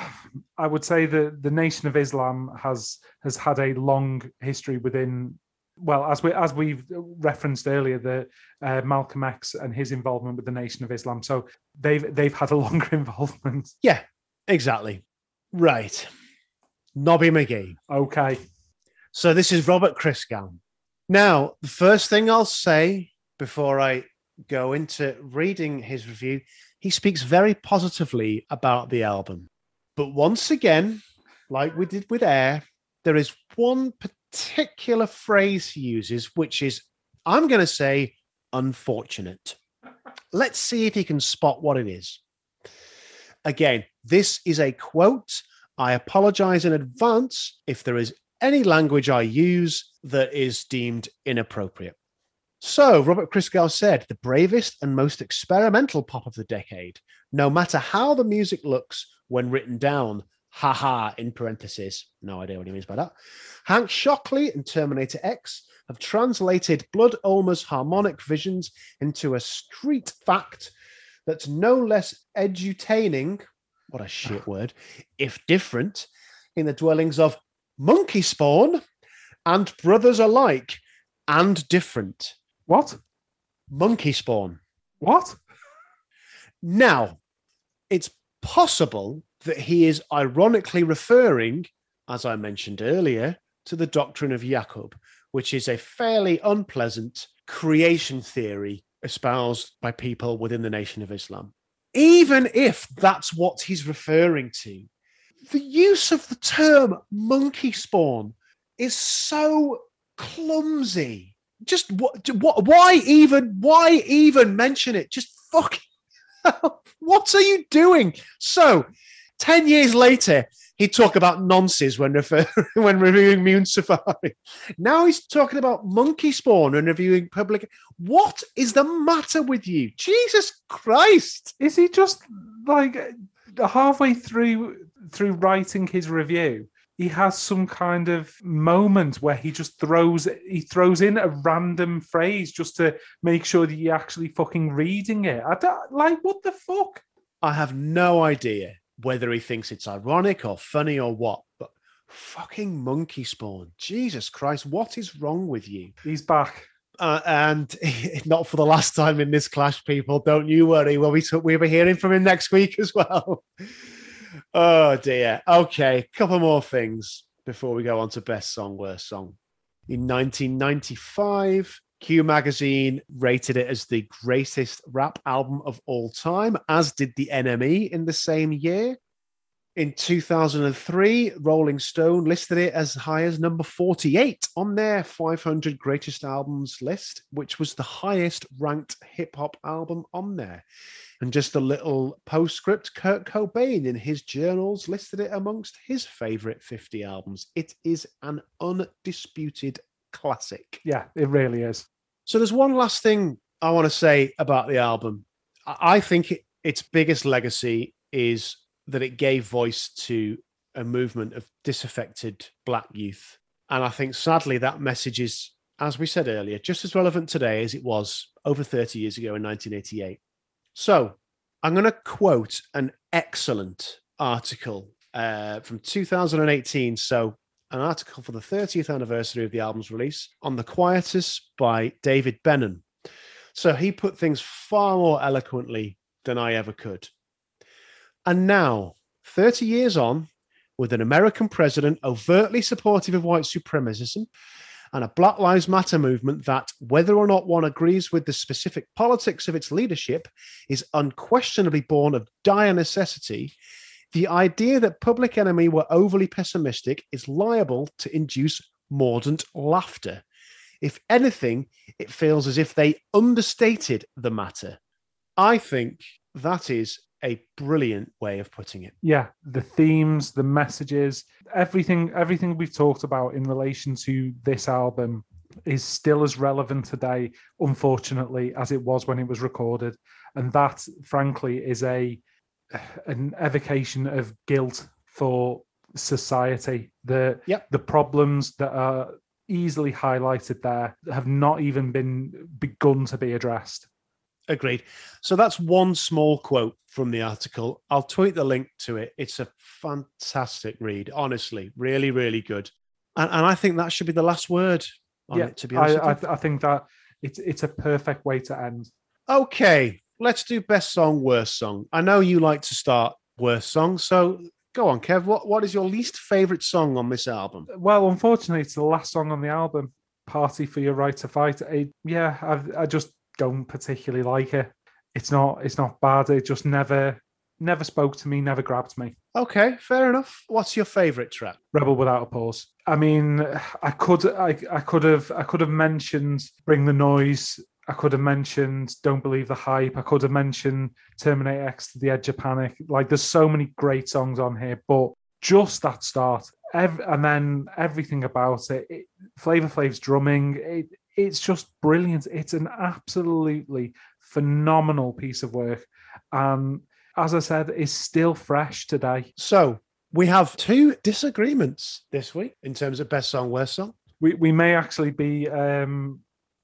I would say that the Nation of Islam has has had a long history within. Well, as we as we've referenced earlier, the uh, Malcolm X and his involvement with the Nation of Islam, so they've they've had a longer involvement. Yeah, exactly. Right, Nobby McGee. Okay, so this is Robert Christgau. Now, the first thing I'll say before I go into reading his review, he speaks very positively about the album. But once again, like we did with Air, there is one particular phrase he uses, which is, I'm going to say, unfortunate. Let's see if he can spot what it is. Again, this is a quote. I apologize in advance if there is any language I use that is deemed inappropriate. So, Robert Christgau said, the bravest and most experimental pop of the decade, no matter how the music looks when written down. Haha, in parentheses. No idea what he means by that. Hank Shocklee and Terminator X have translated Blood Ulmer's harmonic visions into a street fact that's no less edutaining, what a shit word, if different, in the dwellings of Monkey Spawn and Brothers Alike and different. What? Monkey spawn. What? Now, it's possible that he is ironically referring, as I mentioned earlier, to the doctrine of Jacob, which is a fairly unpleasant creation theory espoused by people within the Nation of Islam. Even if that's what he's referring to, the use of the term monkey spawn is so clumsy. Just what? Why even? Why even mention it? Just fucking. what are you doing? So, ten years later, he'd talk about nonces when refer- when reviewing Moon Safari. Now he's talking about monkey spawn and reviewing public. What is the matter with you? Jesus Christ! Is he just like halfway through through writing his review? He has some kind of moment where he just throws he throws in a random phrase just to make sure that you're actually fucking reading it. I don't like what the fuck. I have no idea whether he thinks it's ironic or funny or what, but fucking monkey spawn. Jesus Christ, what is wrong with you? He's back. Uh, and not for the last time in this clash, people. Don't you worry. We'll be, we'll be hearing from him next week as well. oh, dear. Okay, couple more things before we go on to best song, worst song. In 1995, Q Magazine rated it as the greatest rap album of all time, as did the NME in the same year. In 2003, Rolling Stone listed it as high as number 48 on their 500 greatest albums list, which was the highest ranked hip hop album on there. And just a little postscript Kurt Cobain in his journals listed it amongst his favorite 50 albums. It is an undisputed classic. Yeah, it really is. So there's one last thing I want to say about the album. I think it, its biggest legacy is that it gave voice to a movement of disaffected black youth. And I think sadly that message is, as we said earlier, just as relevant today as it was over 30 years ago in 1988. So I'm going to quote an excellent article uh, from 2018. So an article for the 30th anniversary of the album's release on The Quietus by David Bennun. So he put things far more eloquently than I ever could. And now, 30 years on, with an American president overtly supportive of white supremacism and a Black Lives Matter movement that, whether or not one agrees with the specific politics of its leadership, is unquestionably born of dire necessity, the idea that Public Enemy were overly pessimistic is liable to induce mordant laughter. If anything, it feels as if they understated the matter. I think that is a brilliant way of putting it. Yeah, the themes, the messages, everything everything we've talked about in relation to this album is still as relevant today unfortunately as it was when it was recorded and that frankly is a an evocation of guilt for society the yep. the problems that are easily highlighted there have not even been begun to be addressed Agreed. So that's one small quote from the article. I'll tweet the link to it. It's a fantastic read, honestly, really, really good. And, and I think that should be the last word yeah, it, to be honest. I, I, I, think that it's it's a perfect way to end. Okay, let's do best song, worst song. I know you like to start worst song, so go on, Kev. What what is your least favorite song on this album? Well, unfortunately, it's the last song on the album. Party for Your Right to Fight. It, yeah, I, I just don't particularly like it. It's not it's not bad. It just never never spoke to me, never grabbed me. Okay, fair enough. What's your favorite track? Rebel Without a Pause. I mean, I could I, I could have I could have mentioned Bring the Noise. I could have mentioned Don't Believe the Hype. I could have mentioned Terminator X to the Edge of Panic. Like there's so many great songs on here, but just that start Every, and then everything about it, it Flavor Flav's drumming, it, it's just brilliant. It's an absolutely phenomenal piece of work. And as I said, is still fresh today. So we have two disagreements this week in terms of best song, worst song. We we may actually be um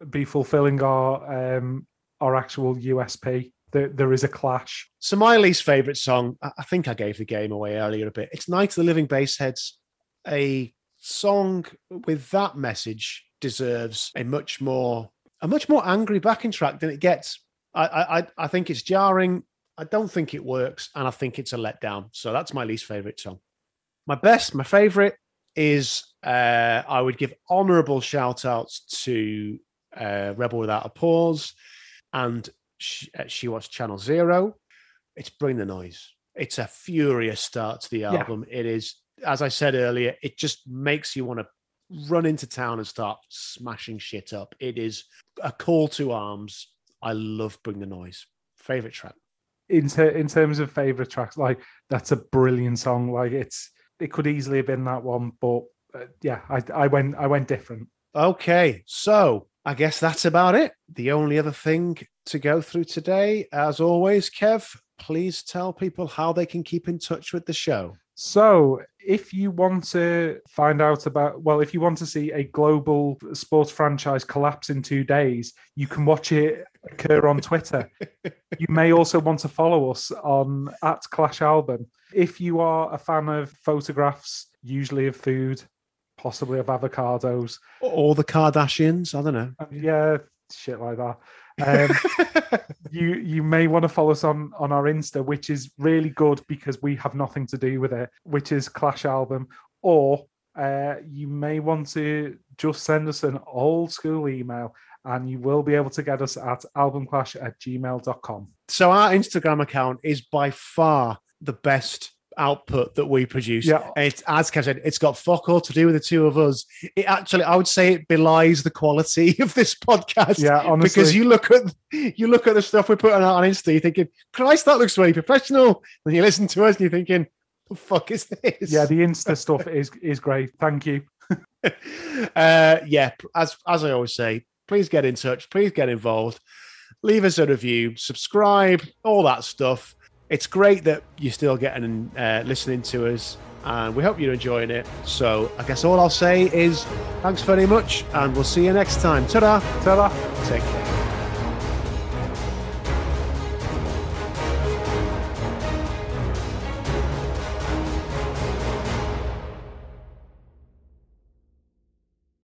be fulfilling our um our actual USP. There, there is a clash. So my least favorite song, I think I gave the game away earlier a bit. It's Night of the Living Bassheads, a song with that message deserves a much more a much more angry backing track than it gets. I I I think it's jarring. I don't think it works, and I think it's a letdown. So that's my least favorite song. My best, my favorite is uh, I would give honourable shout outs to uh, Rebel Without a Pause and she, uh, she Channel Zero. It's Bring the Noise. It's a furious start to the album. It is, as I said earlier, it just makes you want to run into town and start smashing shit up. It is a call to arms. I love Bring the Noise. Favorite track. In ter- in terms of favorite tracks, like that's a brilliant song. Like it's it could easily have been that one, but uh, yeah, I I went I went different. Okay, so I guess that's about it. The only other thing to go through today, as always, Kev, please tell people how they can keep in touch with the show. So, if you want to find out about, well, if you want to see a global sports franchise collapse in two days, you can watch it occur on Twitter. you may also want to follow us on at Clash Album. If you are a fan of photographs, usually of food, possibly of avocados, Or the Kardashians, I don't know. yeah, shit like that. Um, you you may want to follow us on on our Insta, which is really good because we have nothing to do with it, which is Clash Album. Or uh, you may want to just send us an old school email and you will be able to get us at albumclash at gmail.com. So our Instagram account is by far the best output that we produce. Yeah. It's as Kev said, it's got fuck all to do with the two of us. It actually, I would say, it belies the quality of this podcast. Yeah, honestly. because you look at you look at the stuff we're putting out on Insta, you're thinking, Christ, that looks really professional. And you listen to us and you're thinking, the fuck is this? yeah, the Insta stuff is is great. Thank you. uh, yeah, as as I always say, please get in touch. Please get involved. Leave us a review, subscribe, all that stuff. It's great that you're still getting uh, listening to us, and we hope you're enjoying it. So I guess all I'll say is thanks very much, and we'll see you next time. Ta-da! Ta-da. Take care.